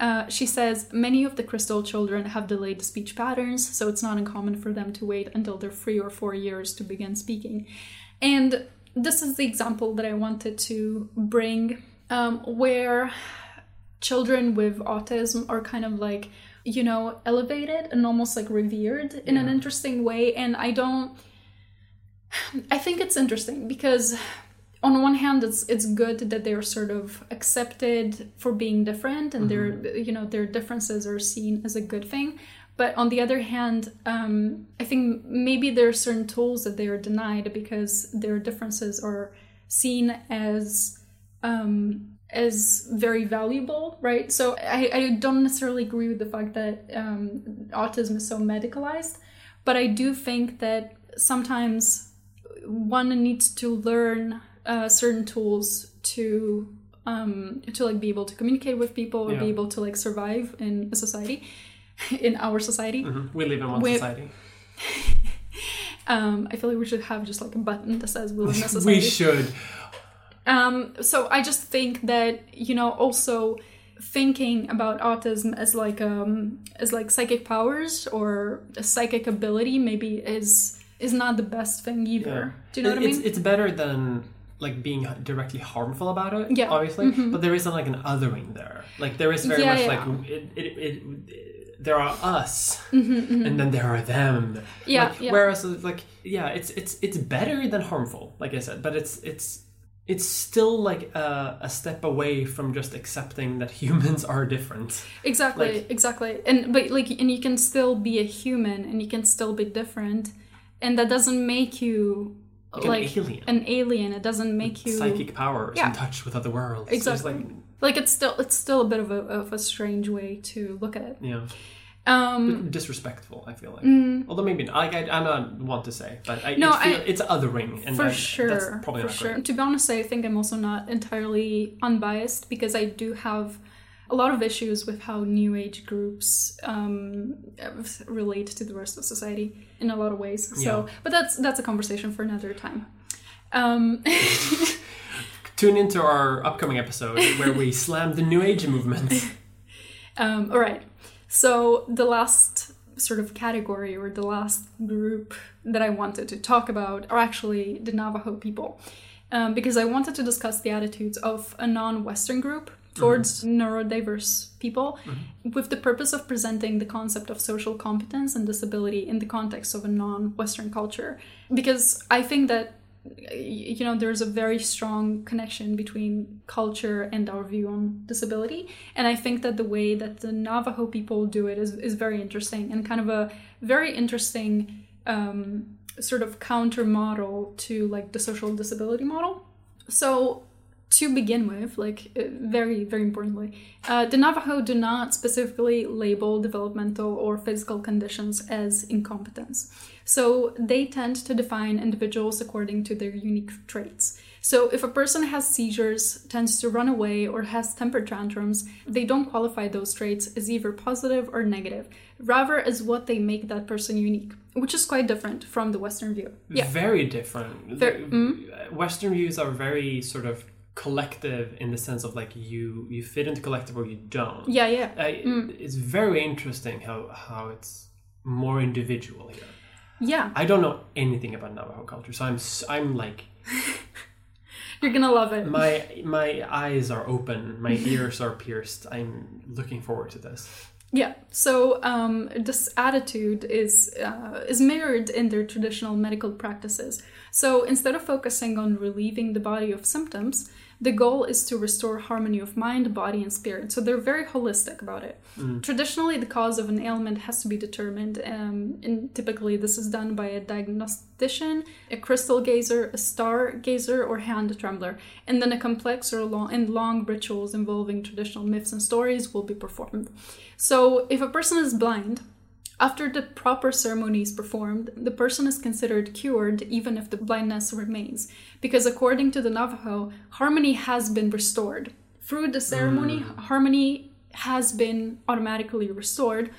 Uh, she says many of the crystal children have delayed speech patterns, so it's not uncommon for them to wait until they're three or four years to begin speaking. And this is the example that I wanted to bring, um, where children with autism are kind of like, you know, elevated and almost like revered in an interesting way. And I don't. I think it's interesting because on one hand it's it's good that they're sort of accepted for being different and their you know their differences are seen as a good thing. But on the other hand um, i think maybe there are certain tools that they are denied because their differences are seen as um, as very valuable right? So I, I don't necessarily agree with the fact that um, autism is so medicalized but i do think that sometimes one needs to learn uh, certain tools to um, to like be able to communicate with people or be able to like survive in a society, in our society. Mhm. We live in one We- society. Um, I feel like we should have just like a button that says "We live in a society. We should. Um, so I just think that you know also thinking about autism as like um as like psychic powers or a psychic ability maybe is is not the best thing either. Do you know what I it's, mean? It's better than like being directly harmful about it. Yeah. Mm-hmm. obviously, but there isn't like an othering there. Like there is very Yeah, much yeah. like it, it, it, there are us, and then there are them. Mm-hmm, Yeah, Like, yeah. Whereas it's like yeah, it's it's it's better than harmful. Like I said, but it's it's. It's still like a, a step away from just accepting that humans are different. Exactly, Like- exactly. And but like and you can still be a human and you can still be different and that doesn't make you Like an alien. an alien. It doesn't make you Psychic powers Yeah. in touch with other worlds. It's Exactly. like like it's still it's still a bit of a of a strange way to look at it. yeah. Um disrespectful. I feel like, Mm. although maybe like I, I don't want to say, but I, No, it feel, I- it's othering, and for that- sure. that's probably for not sure. great. To be honest, I think I'm also not entirely unbiased because I do have a lot of issues with how new age groups um, relate to the rest of society in a lot of ways. So, Yeah. but that's that's a conversation for another time. Um, Tune into our upcoming episode where we slam the New Age movement. Um, all right. So the last sort of category or the last group that I wanted to talk about are actually the Navajo people, um, because I wanted to discuss the attitudes of a non-Western group towards neurodiverse people with the purpose of presenting the concept of social competence and disability in the context of a non-Western culture. Because I think that you know there's a very strong connection between culture and our view on disability and i think that the way that the navajo people do it is, is very interesting and kind of a very interesting um, sort of counter model to like the social disability model so to begin with, like uh, very, very importantly, uh, the Navajo do not specifically label developmental or physical conditions as incompetence. So they tend to define individuals according to their unique traits. So if a person has seizures, tends to run away, or has temper tantrums, they don't qualify those traits as either positive or negative, rather as what they make that person unique, which is quite different from the Western view. Yeah. Very different. The- Western views are very sort of collective in the sense of like you you fit into collective or you don't. Yeah, yeah. I, It's very interesting how how it's more individual here. Yeah. I don't know anything about Navajo culture, so I'm I'm like You're gonna love it. my my eyes are open, my ears are pierced. I'm looking forward to this. Yeah. So um, this attitude is uh, is mirrored in their traditional medical practices. So instead of focusing on relieving the body of symptoms, the goal is to restore harmony of mind, body, and spirit. So they're very holistic about it. Traditionally, the cause of an ailment has to be determined, um, and typically this is done by a diagnostician, a crystal gazer, a star gazer, or hand trembler, and then a complex or long and long rituals involving traditional myths and stories will be performed. So, if a person is blind, after the proper ceremony is performed, the person is considered cured even if the blindness remains, because according to the Navajo, harmony has been restored. Through the ceremony, harmony has been automatically restored,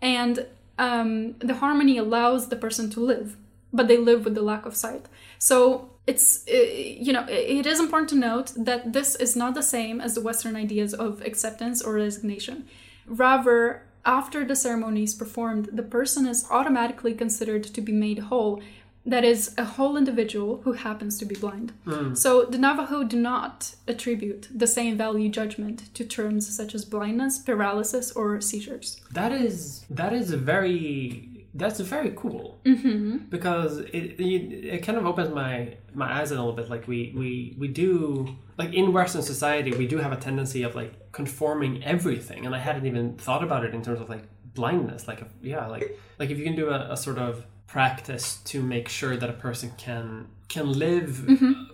and um, the harmony allows the person to live, but they live with the lack of sight. So it's uh, you know it is important to note that this is not the same as the Western ideas of acceptance or resignation. Rather, after the ceremony is performed, the person is automatically considered to be made whole. That is, a whole individual who happens to be blind. Hmm. So the Navajo do not attribute the same value judgment to terms such as blindness, paralysis, or seizures. That is that is a very that's very cool mm-hmm. because it, it it kind of opens my my eyes a little bit. Like we we we do like in Western society we do have a tendency of like conforming everything, and I hadn't even thought about it in terms of like blindness. Like yeah, like like if you can do a, a sort of practice to make sure that a person can can live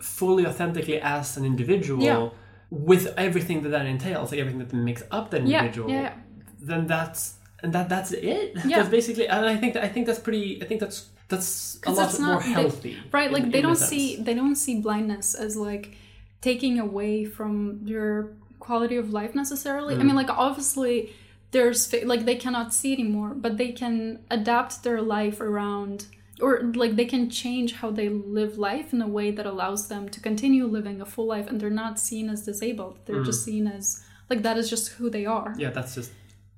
fully authentically as an individual Mm-hmm. Yeah. with everything that that entails, like everything that makes up that individual yeah, yeah. then that's and that that's it. Yeah. That's basically, and I think that, I think that's pretty. I think that's that's a lot that's more not- they- healthy, right like in- they in don't see they don't see blindness as like taking away from your quality of life necessarily i Mm. mean like obviously there's like they cannot see anymore but they can adapt their life around or like they can change how they live life in a way that allows them to continue living a full life and they're not seen as disabled they're just Mm. seen as like that is just who they are Yeah, that's just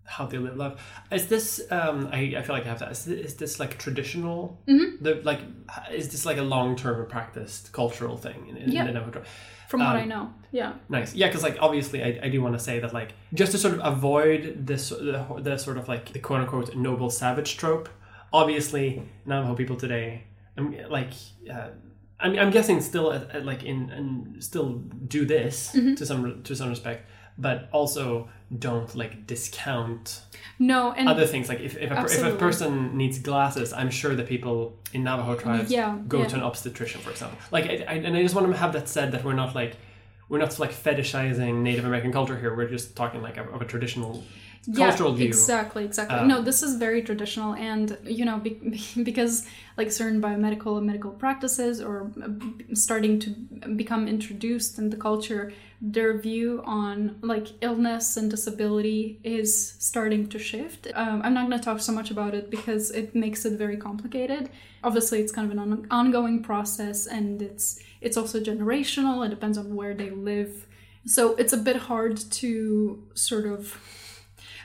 how they live life. Is this? Um, I, I feel like I have to. Is this, is this like traditional? Mm-hmm. The like, is this like a long term practiced cultural thing in, in Yeah. the Navajo from what Um, i know yeah Nice. Yeah, because like obviously, I, I do want to say that like just to sort of avoid this the, the sort of like the quote unquote noble savage trope. Obviously, Navajo people today, I'm like. Uh, I'm, I'm guessing still at, at like in and still do this to some to some respect, but also don't like discount no and other things. Like if, if, a, if a person needs glasses, I'm sure that people in Navajo tribes Yeah, go yeah. to an obstetrician, for example. Like, I, I, and I just want to have that said that we're not like we're not like fetishizing Native American culture here. We're just talking like of, of a traditional cultural view. Exactly, exactly. Um, no, this is very traditional, and you know, be, because like certain biomedical and medical practices are uh, starting to become introduced in the culture, their view on like illness and disability is starting to shift. Um, I'm not going to talk so much about it because it makes it very complicated. Obviously, it's kind of an on- ongoing process, and it's it's also generational. It depends on where they live. So it's a bit hard to sort of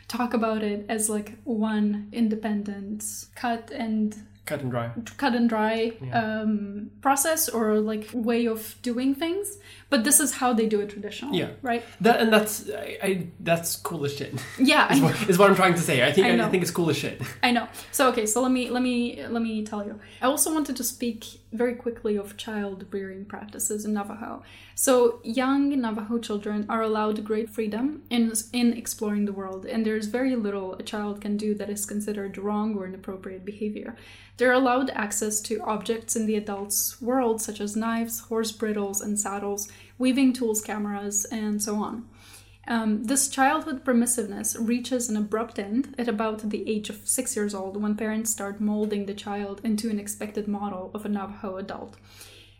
talk about it as like one independent cut and Cut and dry. cut and dry um, process or like way of doing things but this is how they do it traditionally Yeah. right That and that's I, I that's cool as shit. yeah is, what, is what I'm trying to say. I think I I, think it's cool as shit. I know. So okay, so let me let me let me tell you. I also wanted to speak very quickly of child rearing practices in Navajo. So young Navajo children are allowed great freedom in in exploring the world, and there's very little a child can do that is considered wrong or inappropriate behavior. They're allowed access to objects in the adults' world, such as knives, horse bridles, and saddles, weaving tools, cameras, and so on. Um, this childhood permissiveness reaches an abrupt end at about the age of six years old when parents start molding the child into an expected model of a Navajo adult.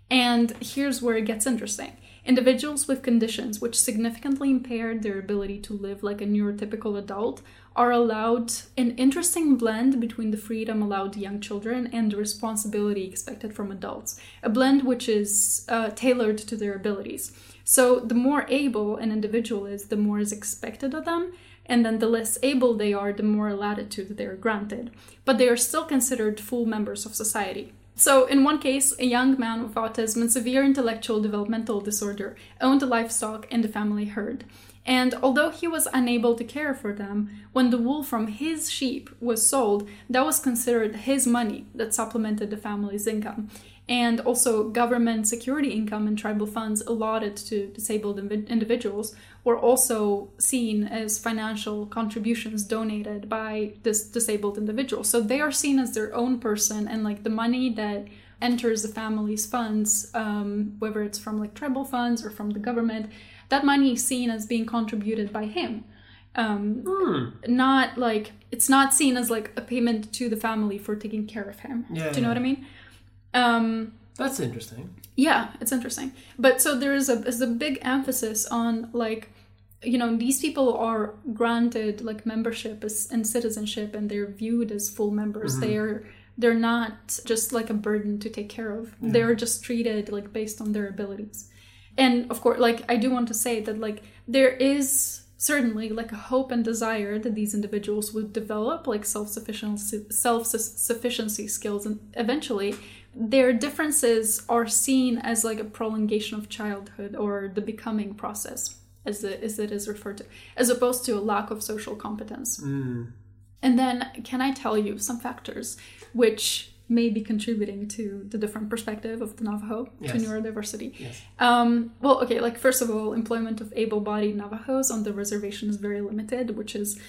And here's where it gets interesting. Individuals with conditions which significantly impair their ability to live like a neurotypical adult are allowed an interesting blend between the freedom allowed young children and the responsibility expected from adults, a blend which is uh, tailored to their abilities. So, the more able an individual is, the more is expected of them, and then the less able they are, the more latitude they are granted. But they are still considered full members of society. So, in one case, a young man with autism and severe intellectual developmental disorder owned livestock in the family herd. And although he was unable to care for them, when the wool from his sheep was sold, that was considered his money that supplemented the family's income. And also, government security income and tribal funds allotted to disabled invi- individuals were also seen as financial contributions donated by this disabled individual. So they are seen as their own person, and like the money that enters the family's funds, um, whether it's from like tribal funds or from the government, that money is seen as being contributed by him. Um, Hmm. Not like it's not seen as like a payment to the family for taking care of him. Yeah, Do you know yeah. what I mean? Um, That's interesting. yeah, it's interesting. But so there is a is a big emphasis on like you know these people are granted like membership and citizenship and they're viewed as full members. They're they're not just like a burden to take care of. They're just treated like based on their abilities. And of course, like I do want to say that like there is certainly like a hope and desire that these individuals would develop like self-sufficiency self-sufficiency skills and eventually their differences are seen as like a prolongation of childhood or the becoming process as it, as it is referred to as opposed to a lack of social competence. And then can i tell you some factors which may be contributing to the different perspective of the navajo to neurodiversity? Yes. um, well, okay, like first of all, employment of able-bodied Navajos on the reservation is very limited, which is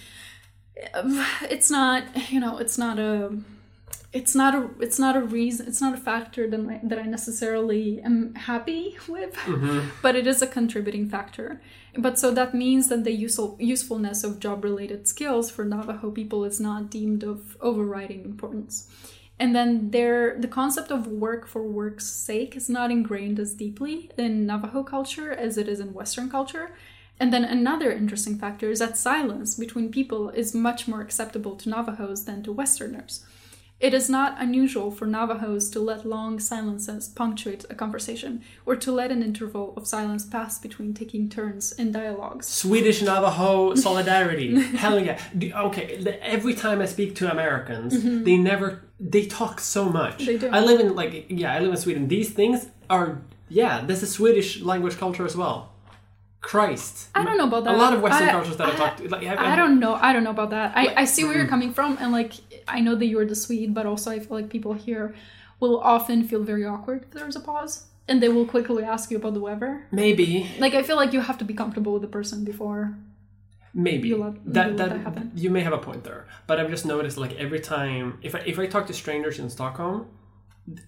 it's not you know it's not a it's not a it's not a reason it's not a factor that I, that I necessarily am happy with, mm-hmm. but it is a contributing factor. But so that means that the useful usefulness of job-related skills for Navajo people is not deemed of overriding importance. And then there, the concept of work for work's sake is not ingrained as deeply in Navajo culture as it is in Western culture. And then another interesting factor is that silence between people is much more acceptable to Navajos than to Westerners. It is not unusual for Navajos to let long silences punctuate a conversation, or to let an interval of silence pass between taking turns in dialogues. Swedish Navajo solidarity. Hell yeah. Okay, every time I speak to Americans, they never they talk so much. Mm-hmm. They do. I live in like yeah, I live in Sweden. These things are yeah, this is Swedish language culture as well. Christ. I don't know about that. A lot of Western I- cultures that I, I- talked to, like I don't know. I don't know about that. I, I see where you're coming from, and like I know that you're the Swede, but also I feel like people here will often feel very awkward if there's a pause, and they will quickly ask you about the weather. Maybe, Like I feel like you have to be comfortable with the person before. maybe You let- you that let that, that happen. you may have a point there. But I've just noticed like every time if I if I talk to strangers in Stockholm,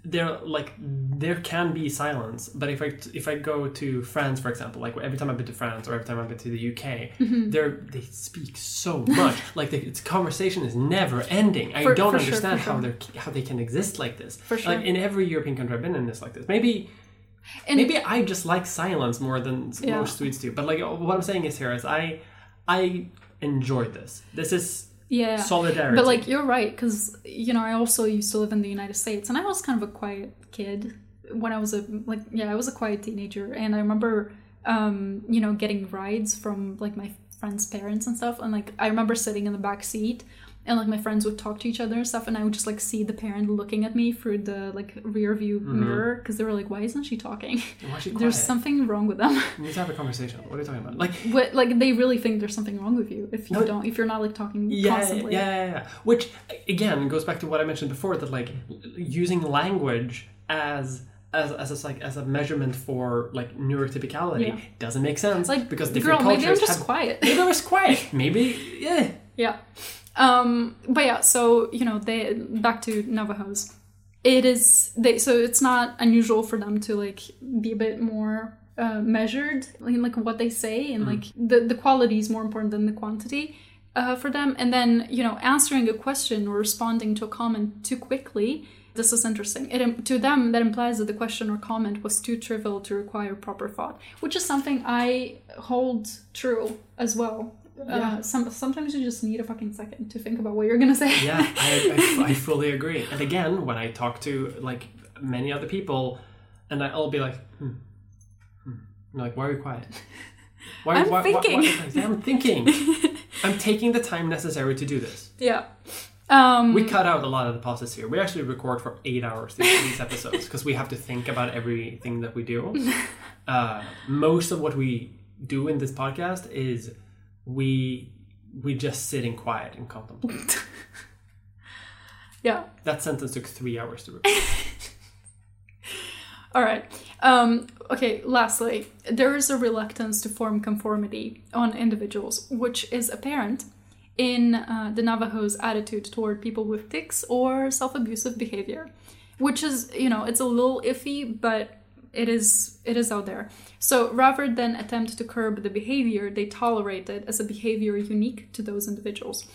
there like there can be silence. But if I if I go to France, for example, like every time I've been to France or every time I've been to the UK, Mm-hmm. they're they speak so much. like the it's, conversation is never ending. I For- don't for sure, understand for how sure. they how they can exist like this. For sure. Like in every European country I've been in, this like this. Maybe And maybe I just like silence more than Yeah. most Swedes do. But like what I'm saying is here is I I enjoy this. This is yeah, solidarity. But like you're right, because you know I also used to live in the United States, and I was kind of a quiet kid when I was a like yeah I was a quiet teenager, and I remember um, you know getting rides from like my friends' parents and stuff, and like I remember sitting in the back seat. And like my friends would talk to each other and stuff, and I would just like see the parent looking at me through the like rear view mm-hmm. mirror because they were like, "Why isn't she talking? Is she There's something wrong with them." we need to have a conversation. What are you talking about? Like But like they really think there's something wrong with you if you No. don't if you're not like talking yeah, constantly. yeah, yeah, yeah. Which again goes back to what I mentioned before that like using language as as as a, like as a measurement for like neurotypicality Yeah. doesn't make sense. Like because different girl, maybe I'm just have quiet. maybe I was quiet. Maybe yeah. yeah. Um but yeah, so you know, they back to Navajos. It is they so it's not unusual for them to like be a bit more uh, measured in like what they say and like the the quality is more important than the quantity uh, for them and then you know answering a question or responding to a comment too quickly This is interesting. It, to them, that implies that the question or comment was too trivial to require proper thought, which is something I hold true as well. Uh, some, sometimes you just need a fucking second to think about what you're gonna say. Yeah, I, I, I fully agree. And again, when I talk to like many other people, and I'll be like, hmm, hmm. Like, why are you quiet? Why, I'm why, why- why- thinking. I'm thinking. I'm taking the time necessary to do this. yeah. Um, We cut out a lot of the pauses here. We actually record for eight hours these, these episodes because we have to think about everything that we do. Uh, most of what we do in this podcast is we we just sit in quiet and contemplate. yeah. that sentence took three hours to record. All right. Um, okay, lastly, there is a reluctance to form conformity on individuals, which is apparent in uh, the Navajos' attitude toward people with tics or self abusive behavior, which is, you know, it's a little iffy, but it is it is out there. So rather than attempt to curb the behavior, they tolerate it as a behavior unique to those individuals.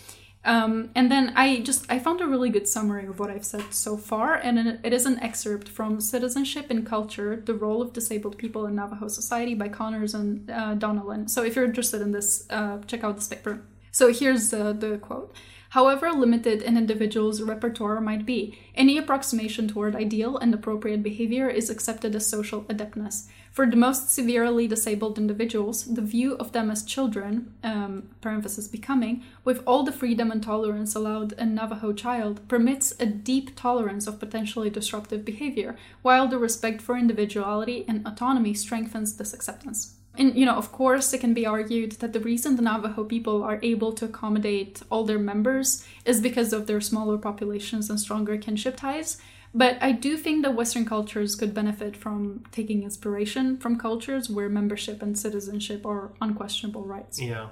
Um, and then I just I found a really good summary of what I've said so far, and it is an excerpt from "Citizenship and Culture: The Role of Disabled People in Navajo Society" by Connors and uh, Donnellan. So if you're interested in this, uh, check out this paper. So here's uh, the quote. However limited an individual's repertoire might be, any approximation toward ideal and appropriate behavior is accepted as social adeptness. For the most severely disabled individuals, the view of them as children, um, parenthesis becoming, with all the freedom and tolerance allowed a Navajo child, permits a deep tolerance of potentially disruptive behavior, while the respect for individuality and autonomy strengthens this acceptance. And, you know, of course, it can be argued that the reason the Navajo people are able to accommodate all their members is because of their smaller populations and stronger kinship ties. But I do think that Western cultures could benefit from taking inspiration from cultures where membership and citizenship are unquestionable rights. Yeah.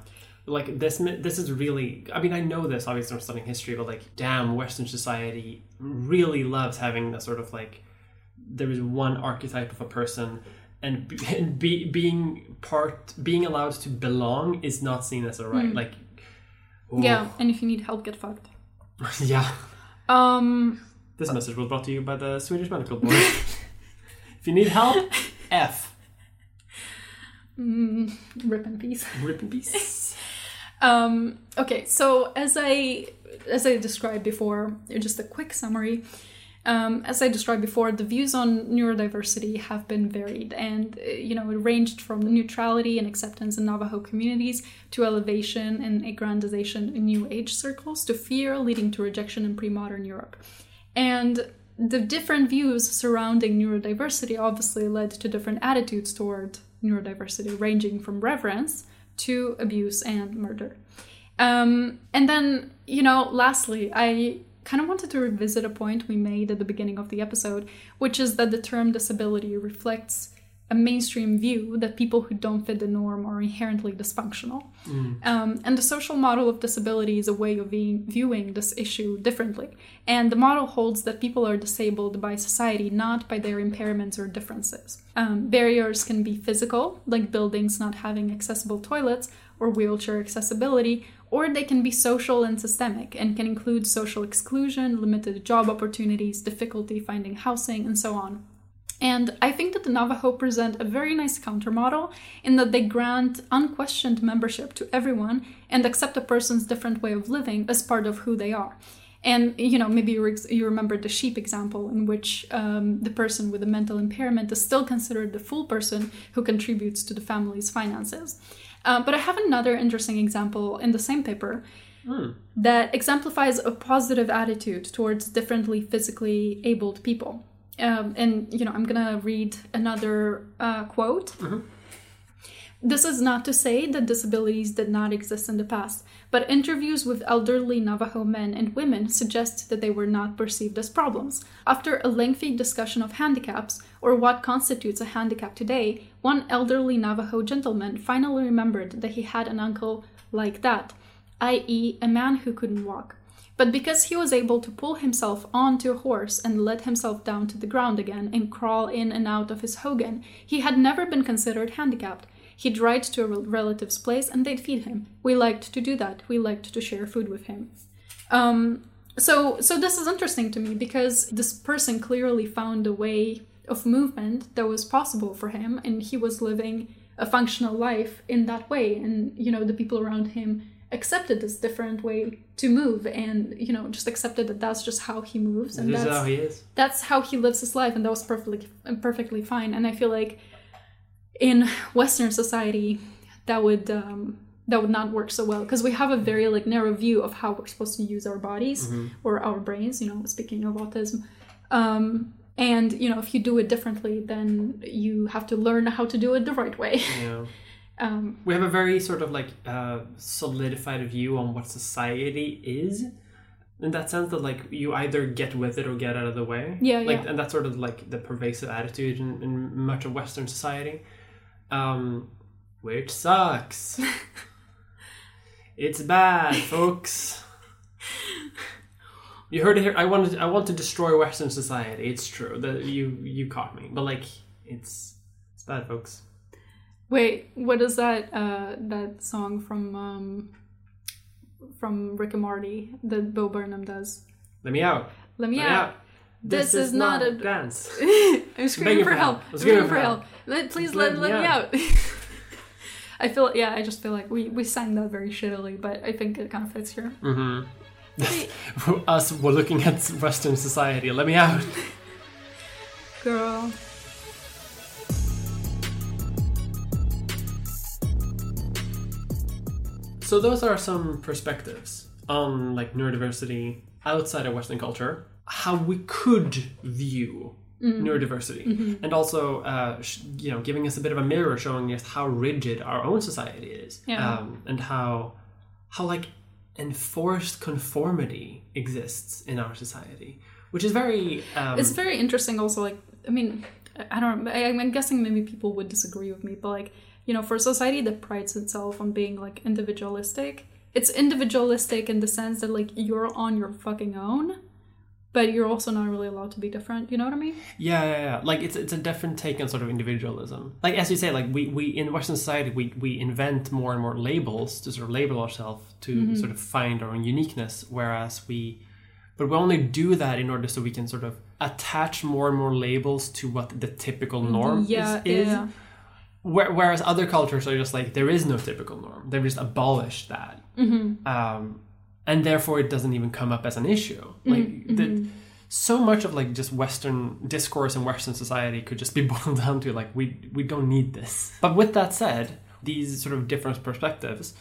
Like this, this is really. I mean, I know this obviously from studying history, but like, damn, Western society really loves having a sort of like there is one archetype of a person, and, be, and be, being part, being allowed to belong is not seen as a right. Like, ooh. Yeah, and if you need help, get fucked. yeah. Um, This message was brought to you by the Swedish Medical Board. if you need help, F. mm, rip in peace. Rip in peace. Um, okay, so as I as I described before, just a quick summary. Um, as I described before, the views on neurodiversity have been varied, and uh, you know it ranged from neutrality and acceptance in Navajo communities to elevation and aggrandization in New Age circles to fear leading to rejection in pre-modern Europe. And the different views surrounding neurodiversity obviously led to different attitudes toward neurodiversity, ranging from reverence to abuse and murder. Um, and then, you know, lastly, I kind of wanted to revisit a point we made at the beginning of the episode, which is that the term disability reflects a mainstream view that people who don't fit the norm are inherently dysfunctional. Um, and the social model of disability is a way of being, viewing this issue differently. And the model holds that people are disabled by society, not by their impairments or differences. Um, barriers can be physical, like buildings not having accessible toilets or wheelchair accessibility, or they can be social and systemic and can include social exclusion, limited job opportunities, difficulty finding housing, and so on. And I think that the Navajo present a very nice countermodel in that they grant unquestioned membership to everyone and accept a person's different way of living as part of who they are. And you know, maybe you, ex- you remember the sheep example, in which um, the person with a mental impairment is still considered the full person who contributes to the family's finances. Uh, but I have another interesting example in the same paper that exemplifies a positive attitude towards differently physically abled people. Um, and you know, I'm gonna read another uh, quote. This is not to say that disabilities did not exist in the past, but interviews with elderly Navajo men and women suggest that they were not perceived as problems. After a lengthy discussion of handicaps, or what constitutes a handicap today, one elderly Navajo gentleman finally remembered that he had an uncle like that, i.e., a man who couldn't walk. But because he was able to pull himself onto a horse and let himself down to the ground again and crawl in and out of his hogan, he had never been considered handicapped. He'd ride to a relative's place and they'd feed him. We liked to do that. We liked to share food with him. Um, So so this is interesting to me because this person clearly found a way of movement that was possible for him and he was living a functional life in that way and you know the people around him accepted this different way to move and you know just accepted that that's just how he moves and This that's how he is. that's how he lives his life and that was perfectly perfectly fine and i feel like in western society that would um that would not work so well because we have a very like narrow view of how we're supposed to use our bodies or our brains you know speaking of autism um and you know if you do it differently then you have to learn how to do it the right way Yeah. um We have a very sort of like uh, solidified view on what society is. In that sense, that like you either get with it or get out of the way. Yeah, like, yeah. And that's sort of like the pervasive attitude in, in much of Western society, um, which sucks. it's bad, folks. You heard it here. I wanted. I want to destroy Western society. It's true that you you caught me, but like it's it's bad, folks. wait what is that uh that song from um from rick and morty that bo burnham does Let me out. let me Let me out out. This is not a- dance. I'm screaming for help. I'm Screaming for help. Let, please Let let, me me out. I feel yeah. I just feel like we we sang that very shittily, but I think it kind of fits here. Mm-hmm. Us, we're looking at Western society. Let me out. Girl. So those are some perspectives on like neurodiversity outside of Western culture. How we could view Mm. neurodiversity, Mm-hmm. and also uh, sh- you know giving us a bit of a mirror, showing us how rigid our own society is, Yeah. um, and how how like enforced conformity exists in our society, which is very um, It's very interesting. Also, like I mean, I I don't. I, I'm guessing maybe people would disagree with me, but like you know, for a society that prides itself on being like individualistic, it's individualistic in the sense that like you're on your fucking own, but you're also not really allowed to be different. You know what I mean? Yeah, yeah, yeah. Like it's it's a different take on sort of individualism. Like as you say, like we, we in Western society we, we invent more and more labels to sort of label ourselves to sort of find our own uniqueness, whereas we but we only do that in order so we can sort of attach more and more labels to what the typical norm Yeah, is. is. yeah. Where, whereas other cultures are just like there is no typical norm. They've just abolished that, Mm-hmm. um, and therefore it doesn't even come up as an issue. Like Mm-hmm. the, so much of like just Western discourse in Western society could just be boiled down to like we we don't need this. But with that said, these sort of different perspectives,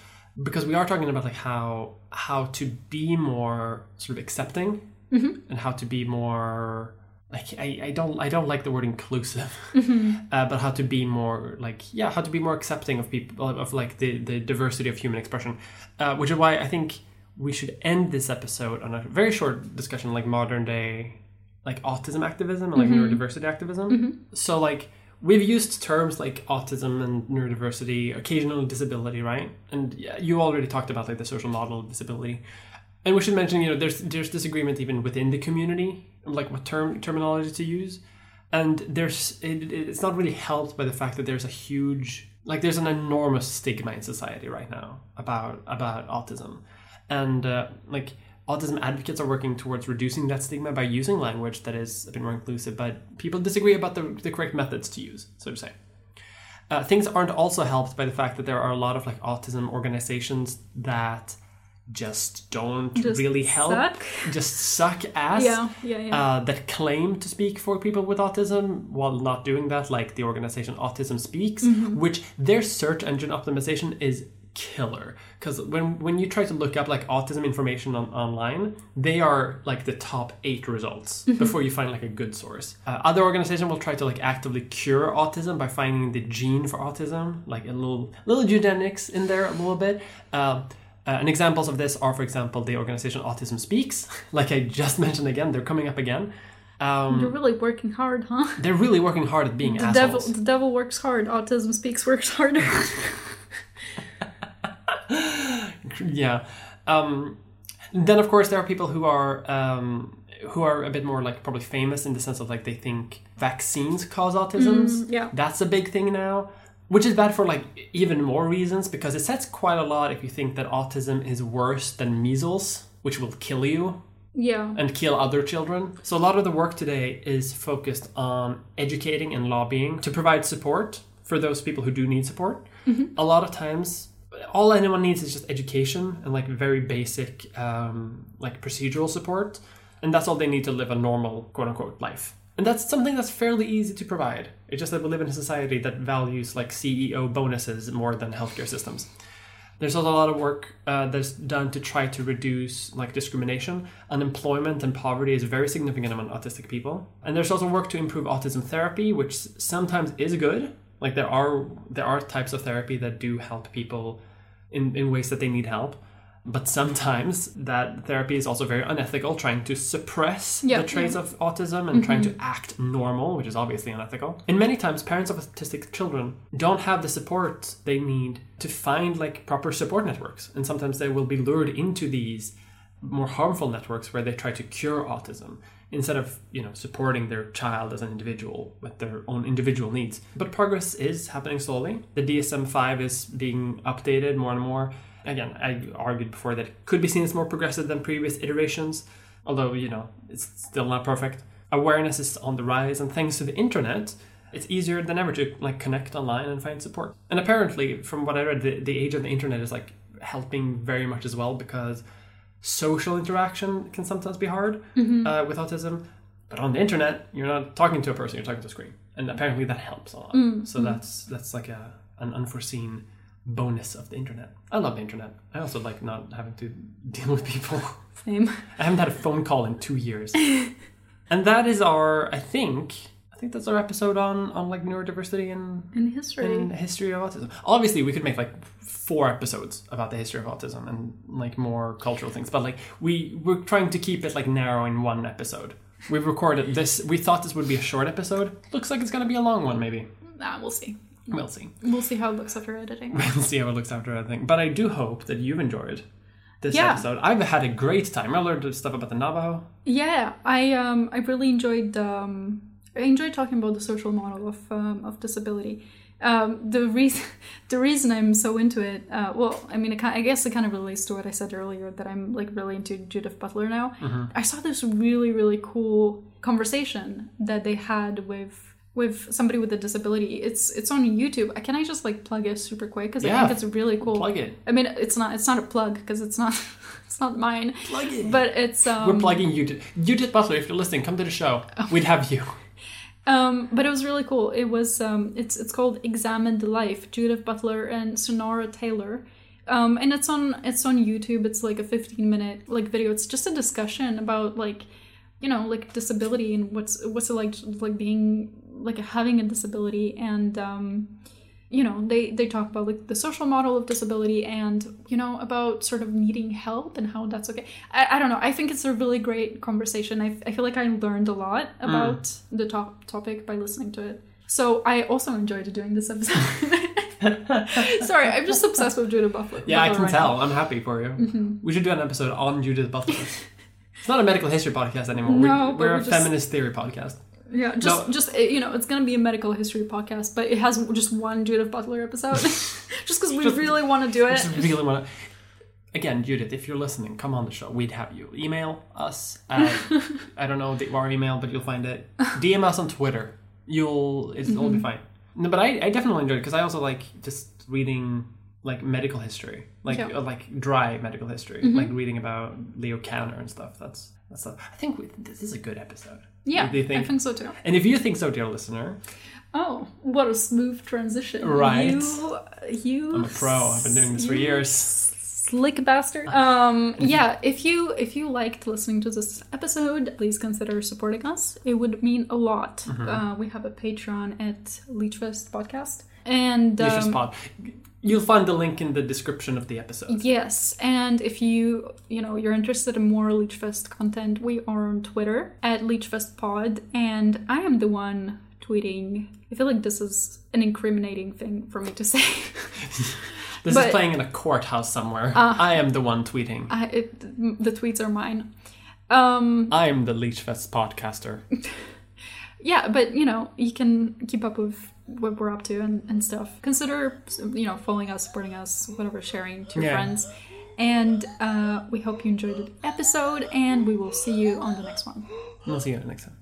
because we are talking about like how how to be more sort of accepting and how to be more like I, I don't I don't like the word inclusive, uh, but how to be more like yeah how to be more accepting of people of like the the diversity of human expression, uh, which is why I think we should end this episode on a very short discussion like modern day like autism activism and like mm-hmm. neurodiversity activism. Mm-hmm. So like we've used terms like autism and neurodiversity, occasional disability, right? And you already talked about like the social model of disability. And we should mention, you know, there's there's disagreement even within the community, like what term terminology to use, and there's it, it's not really helped by the fact that there's a huge like there's an enormous stigma in society right now about about autism, and uh, like autism advocates are working towards reducing that stigma by using language that is a bit more inclusive, but people disagree about the, the correct methods to use, so to say. Uh, things aren't also helped by the fact that there are a lot of like autism organizations that just don't Just really help, suck? just suck ass. Yeah, yeah, yeah. Uh, that claim to speak for people with autism while not doing that, like the organization Autism Speaks, Mm-hmm. which their search engine optimization is killer. Because when when you try to look up like autism information on, online, they are like the top eight results Mm-hmm. before you find like a good source. Uh, other organization will try to like actively cure autism by finding the gene for autism, like a little little eugenics in there a little bit. Um, uh, and examples of this are, for example, the organization Autism Speaks. Like I just mentioned again, they're coming up again. Um, You're really working hard, huh? they're really working hard at being The assholes. devil, the devil works hard. Autism speaks works harder. yeah. Um, then of course there are people who are um, who are a bit more like probably famous in the sense of like they think vaccines cause autisms. yeah. That's a big thing now. Which is bad for like even more reasons because it sets quite a lot if you think that autism is worse than measles, which will kill you. Yeah. and kill other children. So a lot of the work today is focused on educating and lobbying to provide support for those people who do need support. A lot of times, all anyone needs is just education and like very basic, um, like procedural support, and that's all they need to live a normal quote unquote life. And that's something that's fairly easy to provide. It's just that we live in a society that values like CEO bonuses more than healthcare systems. There's also a lot of work uh, that's done to try to reduce like discrimination. Unemployment and poverty is very significant among autistic people. And there's also work to improve autism therapy, which sometimes is good. Like there are there are types of therapy that do help people in, in ways that they need help. But sometimes that therapy is also very unethical, trying to suppress Yeah, the traits of autism and trying to mm-hmm. act normal, which is obviously unethical. And many times, parents of autistic children don't have the support they need to find like proper support networks, and sometimes they will be lured into these more harmful networks where they try to cure autism instead of you know supporting their child as an individual with their own individual needs. But progress is happening slowly. The dsm-5 is being updated more and more again i argued before that it could be seen as more progressive than previous iterations although you know it's still not perfect. Awareness is on the rise and thanks to the internet it's easier than ever to like connect online and find support. And apparently from what i read the, the age of the internet is like helping very much as well because social interaction can sometimes be hard mm-hmm. uh, with autism but on the internet you're not talking to a person you're talking to a screen. And apparently that helps a lot. Mm, so mm. that's that's like a an unforeseen bonus of the internet i love the internet i also like not having to deal with people Same. i haven't had a phone call in two years and that is our i think i think that's our episode on on like neurodiversity and In history. in history of autism. Obviously, we could make like four episodes about the history of autism and like more cultural things, but like we we're trying to keep it like narrow in one episode. We've recorded this. We thought this would be a short episode. Looks like it's going to be a long one, maybe. Nah, we'll see. We'll see. We'll see how it looks after editing. We'll see how it looks after editing. But I do hope that you've enjoyed this Yeah. episode. I've had a great time. I learned stuff about the Navajo. Yeah, I um I really enjoyed um I enjoyed talking about the social model of um, of disability. Um, the reason the reason I'm so into it, uh, well, I mean, it, I guess it kind of relates to what I said earlier that I'm like really into Judith Butler now. I saw this really really cool conversation that they had with with somebody with a disability. It's it's on YouTube. Can I just like plug it super quick because I think it's really cool. plug it. I mean, it's not it's not a plug because it's not it's not mine. Plug it. But it's um, We're plugging you. Judith Butler, if you're listening, come to the show. We'd have you. Um, but it was really cool. It was um, it's it's called Examine the Life, Judith Butler and Sunaura Taylor. Um, and it's on it's on YouTube. It's like a 15 minute like video. It's just a discussion about like you know like disability and what's what's it like like being like having a disability and um, you know they they talk about like the social model of disability and you know about sort of needing help and how that's okay i, I don't know i think it's a really great conversation I, I feel like i learned a lot about the top topic by listening to it so i also enjoyed doing this episode sorry i'm just obsessed with judith butler Yeah, I can right tell. now. I'm happy for you. We should do an episode on Judith Butler. it's not a medical history podcast anymore. No, we're, but we're a we just- feminist theory podcast. Yeah just No. just you know it's gonna be a medical history podcast but it has just one judith butler episode just because we Just- really want to do it Just really want to. Again, Judith, if you're listening, come on the show. We'd have you. Email us at, I don't know the, our email, but you'll find it. DM us on Twitter. You'll, it'll Mm-hmm. be fine. No, but I, I definitely enjoyed it because I also like just reading like medical history, like Yeah. Mm-hmm. uh, like dry medical history, like reading about Leo Kanner and stuff. That's that's. Stuff. I think we, this is a good episode. Yeah Do you think? i think so too And if you think so, dear listener, Oh, what a smooth transition. Right. You, you I'm a pro. I've been doing this for years. Slick bastard. Um, yeah, if you if you liked listening to this episode, please consider supporting us. It would mean a lot. Mm-hmm. Uh, we have a Patreon at Leechfest Podcast. And um, pod. You'll find the link in the description of the episode. Yes, and if you you know you're interested in more Leechfest content, we are on Twitter at LeechfestPod, and I am the one tweeting. I feel like this is an incriminating thing for me to say. This But- is playing in a courthouse somewhere. I am the one tweeting. I, it, the tweets are mine. Um, I am the Leechfest podcaster. yeah, but you know you can keep up with what we're up to and, and stuff. Consider you know following us, supporting us, whatever, sharing to your Yeah. friends. And uh, we hope you enjoyed the episode, and we will see you on the next one. We'll see you next time.